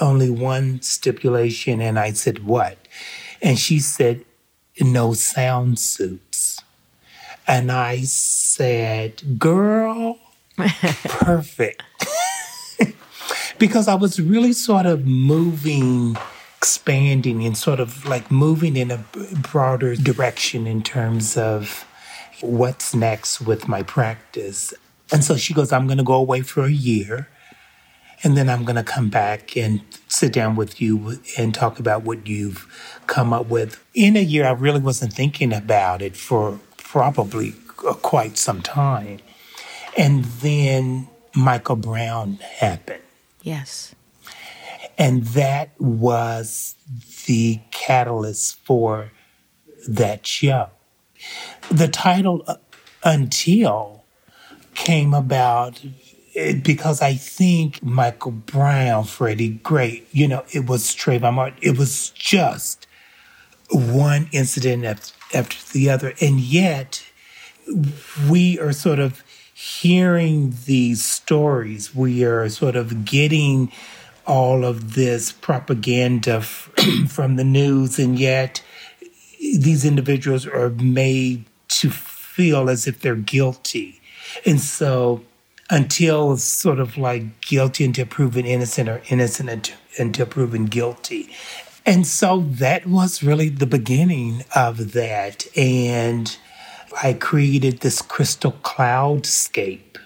only one stipulation. And I said, What? And she said, No sound suits. And I said, Girl, perfect. because I was really sort of moving, expanding, and sort of like moving in a broader direction in terms of what's next with my practice. And so she goes, I'm going to go away for a year. And then I'm going to come back and sit down with you and talk about what you've come up with. In a year, I really wasn't thinking about it for probably uh, quite some time. And then Michael Brown happened. Yes. And that was the catalyst for that show. The title uh, Until came about eh, because I think Michael Brown, Freddie Gray, you know, it was Trayvon Martin. It was just one incident after, after the other. And yet, we are sort of hearing these stories, we are sort of getting all of this propaganda from the news, and yet these individuals are made to feel as if they're guilty. And so, until sort of like guilty until proven innocent or innocent until proven guilty. And so that was really the beginning of that. And I created this crystal cloudscape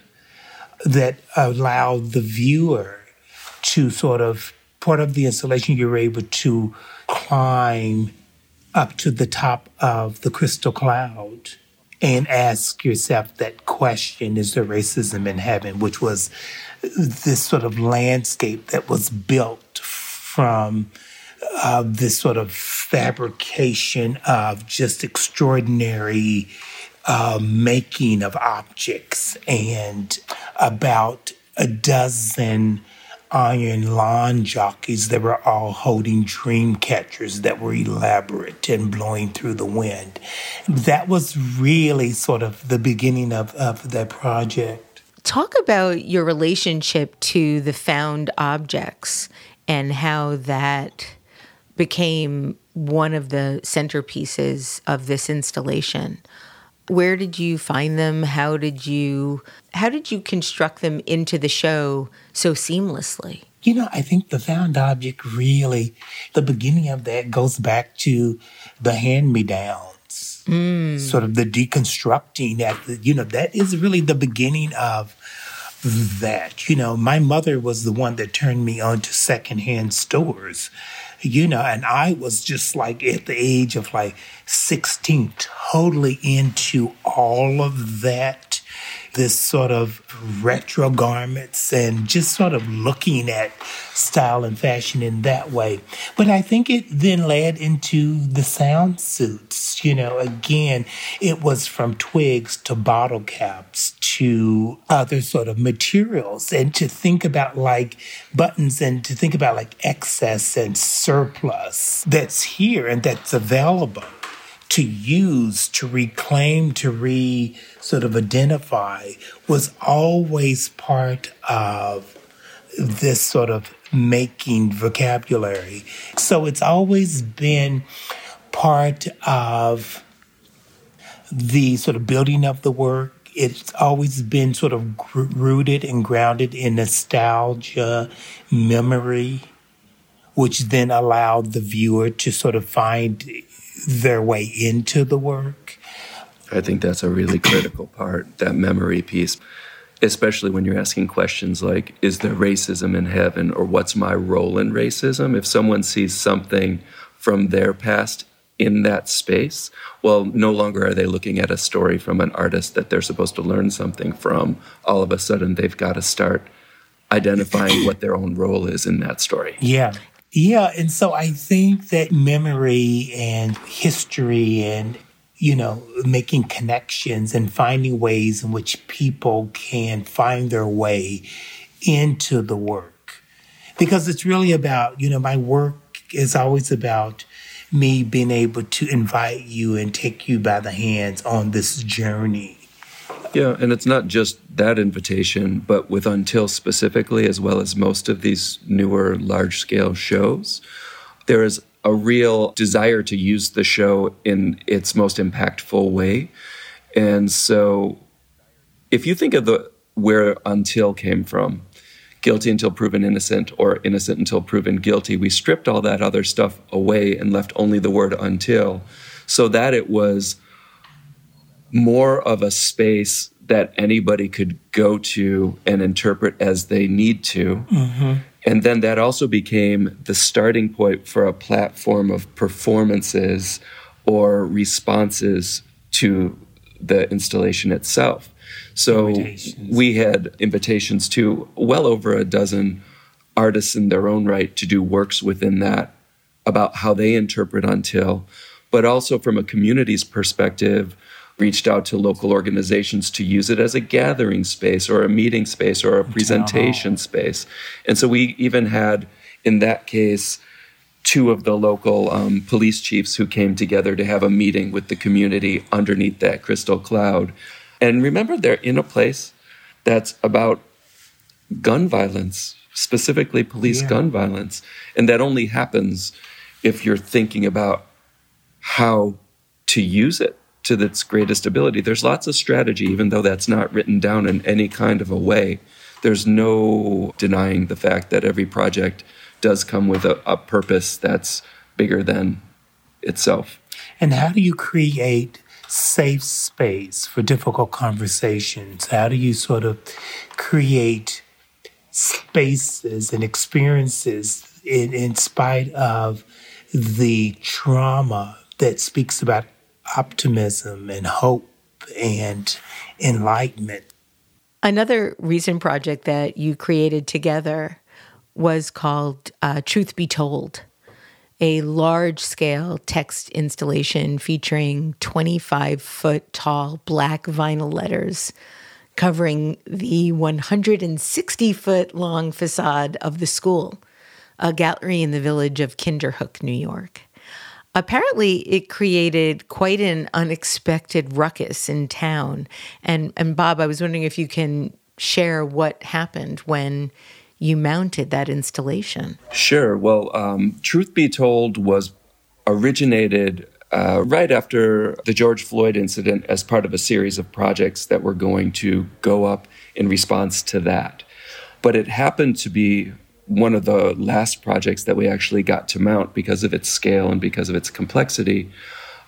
that allowed the viewer to sort of, part of the installation, you're able to climb up to the top of the crystal cloud and ask yourself that question is there racism in heaven? Which was this sort of landscape that was built from uh, this sort of fabrication of just extraordinary uh, making of objects and about a dozen iron lawn jockeys that were all holding dream catchers that were elaborate and blowing through the wind. That was really sort of the beginning of, of that project. Talk about your relationship to the found objects and how that became one of the centerpieces of this installation where did you find them? How did you how did you construct them into the show so seamlessly? You know i think the found object really the beginning of that goes back to the hand me downs mm. sort of the deconstructing that you know that is really the beginning of that. You know my mother was the one that turned me on to secondhand stores you know, and I was just like at the age of like 16, totally into all of that this sort of retro garments and just sort of looking at style and fashion in that way. But I think it then led into the sound suits. You know, again, it was from twigs to bottle caps to other sort of materials and to think about like buttons and to think about like excess and surplus that's here and that's available to use, to reclaim, to re sort of identify was always part of this sort of making vocabulary. So it's always been part of the sort of building of the work. It's always been sort of rooted and grounded in nostalgia, memory, which then allowed the viewer to sort of find their way into the work. I think that's a really critical part, that memory piece, especially when you're asking questions like, is there racism in heaven or what's my role in racism? If someone sees something from their past in that space, well, no longer are they looking at a story from an artist that they're supposed to learn something from. All of a sudden, they've got to start identifying what their own role is in that story. Yeah. Yeah, and so I think that memory and history and you know, making connections and finding ways in which people can find their way into the work. Because it's really about, you know, my work is always about me being able to invite you and take you by the hands on this journey yeah, and it's not just that invitation, but with Until specifically, as well as most of these newer large scale shows, there is a real desire to use the show in its most impactful way. And so if you think of the where Until came from, guilty until proven innocent or innocent until proven guilty, we stripped all that other stuff away and left only the word until so that it was more of a space that anybody could go to and interpret as they need to. Mm-hmm. And then that also became the starting point for a platform of performances or responses to the installation itself. So we had invitations to well over a dozen artists in their own right to do works within that about how they interpret Until, but also from a community's perspective reached out to local organizations to use it as a gathering space or a meeting space or a presentation space. And so we even had, in that case, two of the local um, police chiefs who came together to have a meeting with the community underneath that crystal cloud. And remember, they're in a place that's about gun violence, specifically police yeah. gun violence. And that only happens if you're thinking about how to use it to its greatest ability. There's lots of strategy, even though that's not written down in any kind of a way. There's no denying the fact that every project does come with a, a purpose that's bigger than itself. And how do you create safe space for difficult conversations? How do you sort of create spaces and experiences in, in spite of the trauma that speaks about optimism and hope and enlightenment. Another recent project that you created together was called uh, Truth Be Told, a large scale text installation featuring 25 foot tall black vinyl letters covering the 160 foot long facade of the school, a gallery in the village of Kinderhook, New York. Apparently, it created quite an unexpected ruckus in town. And, and Bob, I was wondering if you can share what happened when you mounted that installation. Sure. Well, um, Truth Be Told was originated uh, right after the George Floyd incident as part of a series of projects that were going to go up in response to that. But it happened to be one of the last projects that we actually got to mount because of its scale and because of its complexity.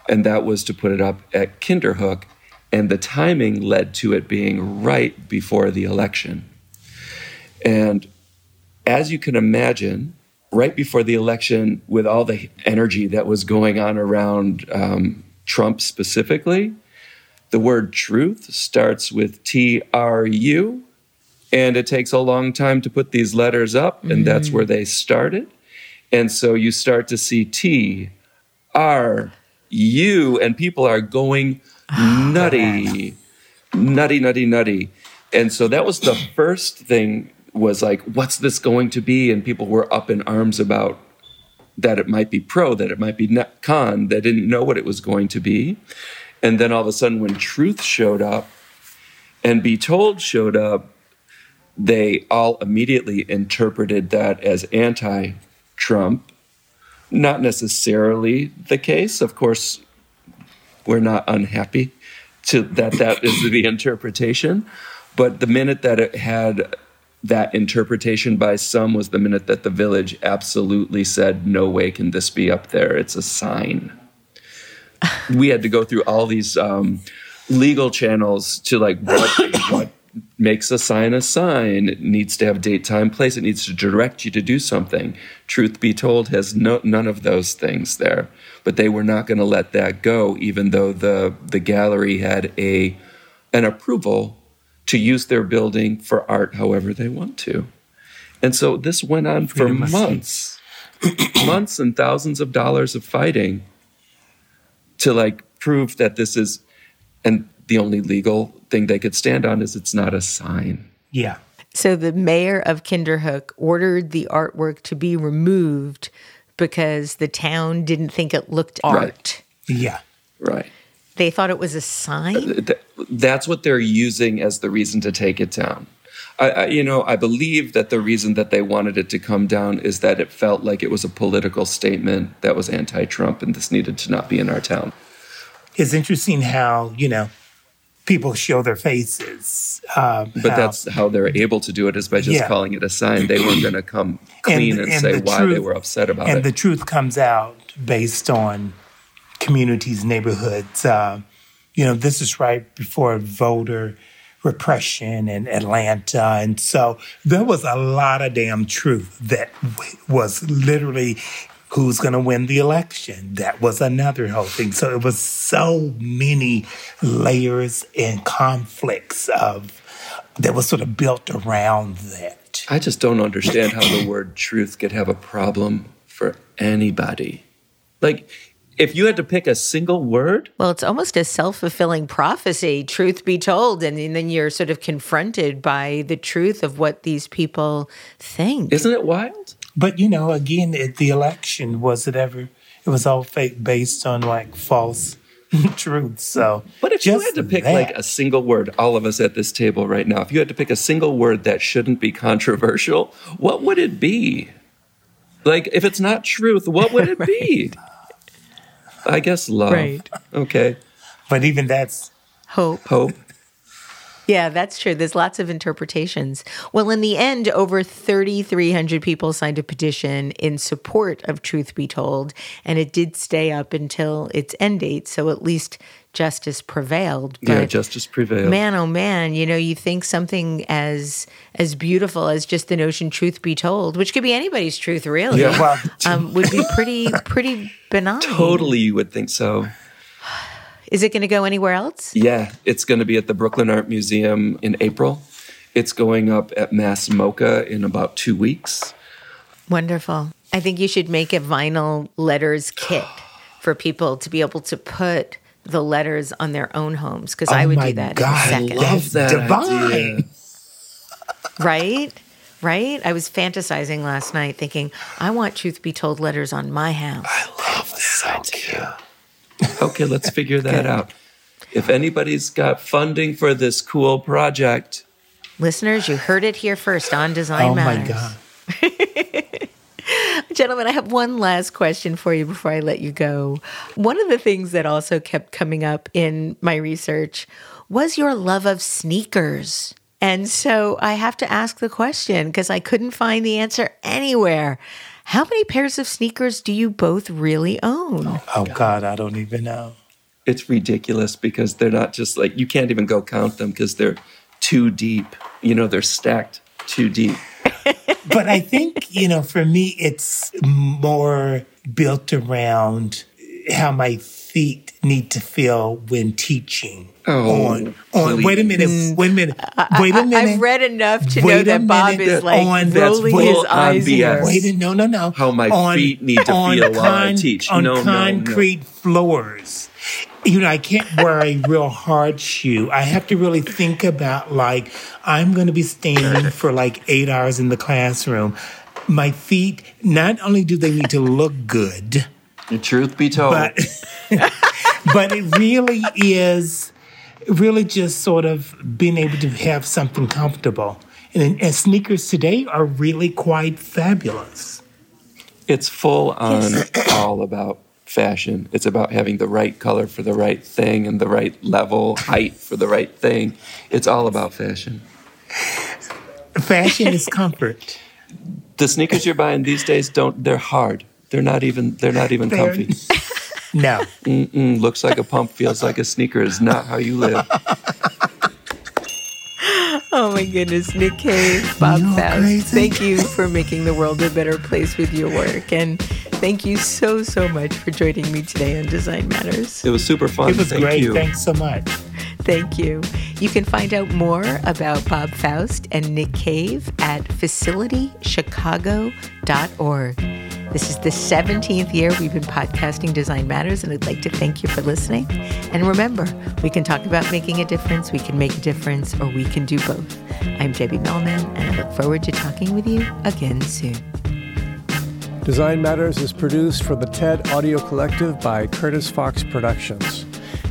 And that was to put it up at Kinderhook. And the timing led to it being right before the election. And as you can imagine, right before the election, with all the energy that was going on around um, Trump specifically, The word truth starts with T R U, and it takes a long time to put these letters up, and that's where they started. And so you start to see T R U, and people are going nutty, nutty, nutty, nutty. And so that was the first thing was like, what's this going to be? And people were up in arms about that it might be pro, that it might be net con. They didn't know what it was going to be. And then all of a sudden, when truth showed up and Be Told showed up, they all immediately interpreted that as anti Trump. Not necessarily the case. Of course, we're not unhappy to that that is the interpretation. But the minute that it had that interpretation by some was the minute that the village absolutely said, no way can this be up there. It's a sign. we had to go through all these um, legal channels to like what, what makes a sign a sign. It needs to have date, time, place. It needs to direct you to do something. Truth be told, has no, none of those things there. But they were not going to let that go, even though the the gallery had a an approval to use their building for art however they want to. And so this went on for months, months and thousands of dollars of fighting to like prove that this is, and the only legal thing they could stand on is it's not a sign. Yeah. So the mayor of Kinderhook ordered the artwork to be removed because the town didn't think it looked Right. art. Yeah. Right. They thought it was a sign. Uh, that's what they're using as the reason to take it down. I, I, you know, I believe that the reason that they wanted it to come down is that it felt like it was a political statement that was anti-Trump, and this needed to not be in our town. It's interesting how, you know, people show their faces. Um, But how- that's how they're able to do it is by just Yeah. calling it a sign. They weren't going to come clean and, and say the why they were upset about and it. And the truth comes out based on communities, neighborhoods. Uh, you know, this is right before voter repression in Atlanta. And so there was a lot of damn truth that w- was literally who's going to win the election. That was another whole thing. So it was so many layers and conflicts of that was sort of built around that. I just don't understand how the word truth could have a problem for anybody. Like, if you had to pick a single word, Well, it's almost a self fulfilling prophecy, truth be told. And, and then you're sort of confronted by the truth of what these people think. isn't it wild? But you know, again, at the election, was it ever? It was all fake, based on like false truth. So, But if you had to pick that- like a single word, all of us at this table right now, if you had to pick a single word that shouldn't be controversial, what would it be? Like, if it's not truth, what would it be? I guess love. Right. Okay. but even that's Hope. Hope. Yeah, that's true. There's lots of interpretations. Well, in the end, over 3,300 people signed a petition in support of Truth Be Told, and it did stay up until its end date. So at least justice prevailed. Yeah, justice prevailed. man, oh man, you know, you think something as as beautiful as just the notion "truth be told," which could be anybody's truth, really, Yeah. um, would be pretty pretty benign. Totally, you would think so. Is it going to go anywhere else? Yeah, it's going to be at the Brooklyn Art Museum in April. It's going up at Mass MoCA in about two weeks. Wonderful. I think you should make a vinyl letters kit for people to be able to put the letters on their own homes because I Oh would my do that God, in a second. I love that divine. idea. Right? Right? I was fantasizing last night thinking, I want truth be told letters on my house. Okay, let's figure that out. If anybody's got funding for this cool project, Listeners, you heard it here first on Design Oh my God. Gentlemen, I have one last question for you before I let you go. One of the things that also kept coming up in my research was your love of sneakers. And so I have to ask the question because I couldn't find the answer anywhere. How many pairs of sneakers do you both really own? Oh God, I don't even know. it's ridiculous because they're not just like you can't even go count them because they're too deep. You know, they're stacked too deep. But I think, you know, for me, it's more built around how my feet need to feel when teaching. Oh, on, on. Wait a minute. Wait a minute. Wait a minute. I, have read enough to Wait know that Bob minute. is like On- that's rolling full his on eyes BS. here. Wait a no no no. How my feet need to on feel while I teach. On No, no, no. concrete floors. You know, I can't wear a real hard shoe. I have to really think about like I'm going to be standing for like eight hours in the classroom. My feet not only do they need to look good, The truth be told, but but it really is really just sort of being able to have something comfortable. And, and sneakers today are really quite fabulous. it's full on all about fashion. It's about having the right color for the right thing and the right level, height for the right thing. It's all about fashion. Fashion is comfort. The sneakers you're buying these days don't they're hard. They're not even they're not even They're- comfy. No. Mm-mm, looks like a pump, feels like a sneaker is not how you live. Oh my goodness, Nick Cave, Bob You're Faust. Thank you for making the world a better place with your work. And thank you so, so much for joining me today on Design Matters. It was super fun. It was Thank great. you. Thanks so much. Thank you. You can find out more about Bob Faust and Nick Cave at facilitychicago.org. This is the 17th year we've been podcasting Design Matters, and I'd like to thank you for listening. And remember, we can talk about making a difference, we can make a difference, or we can do both. I'm Debbie Millman, and I look forward to talking with you again soon. Design Matters is produced for the TED Audio Collective by Curtis Fox Productions.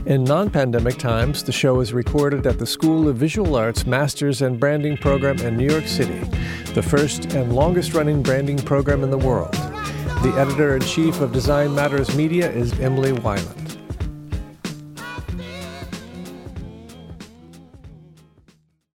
In non pandemic times, the show is recorded at the School of Visual Arts Masters and Branding Program in New York City, the first and longest running branding program in the world. The editor in chief of Design Matters Media is Emily Weiland.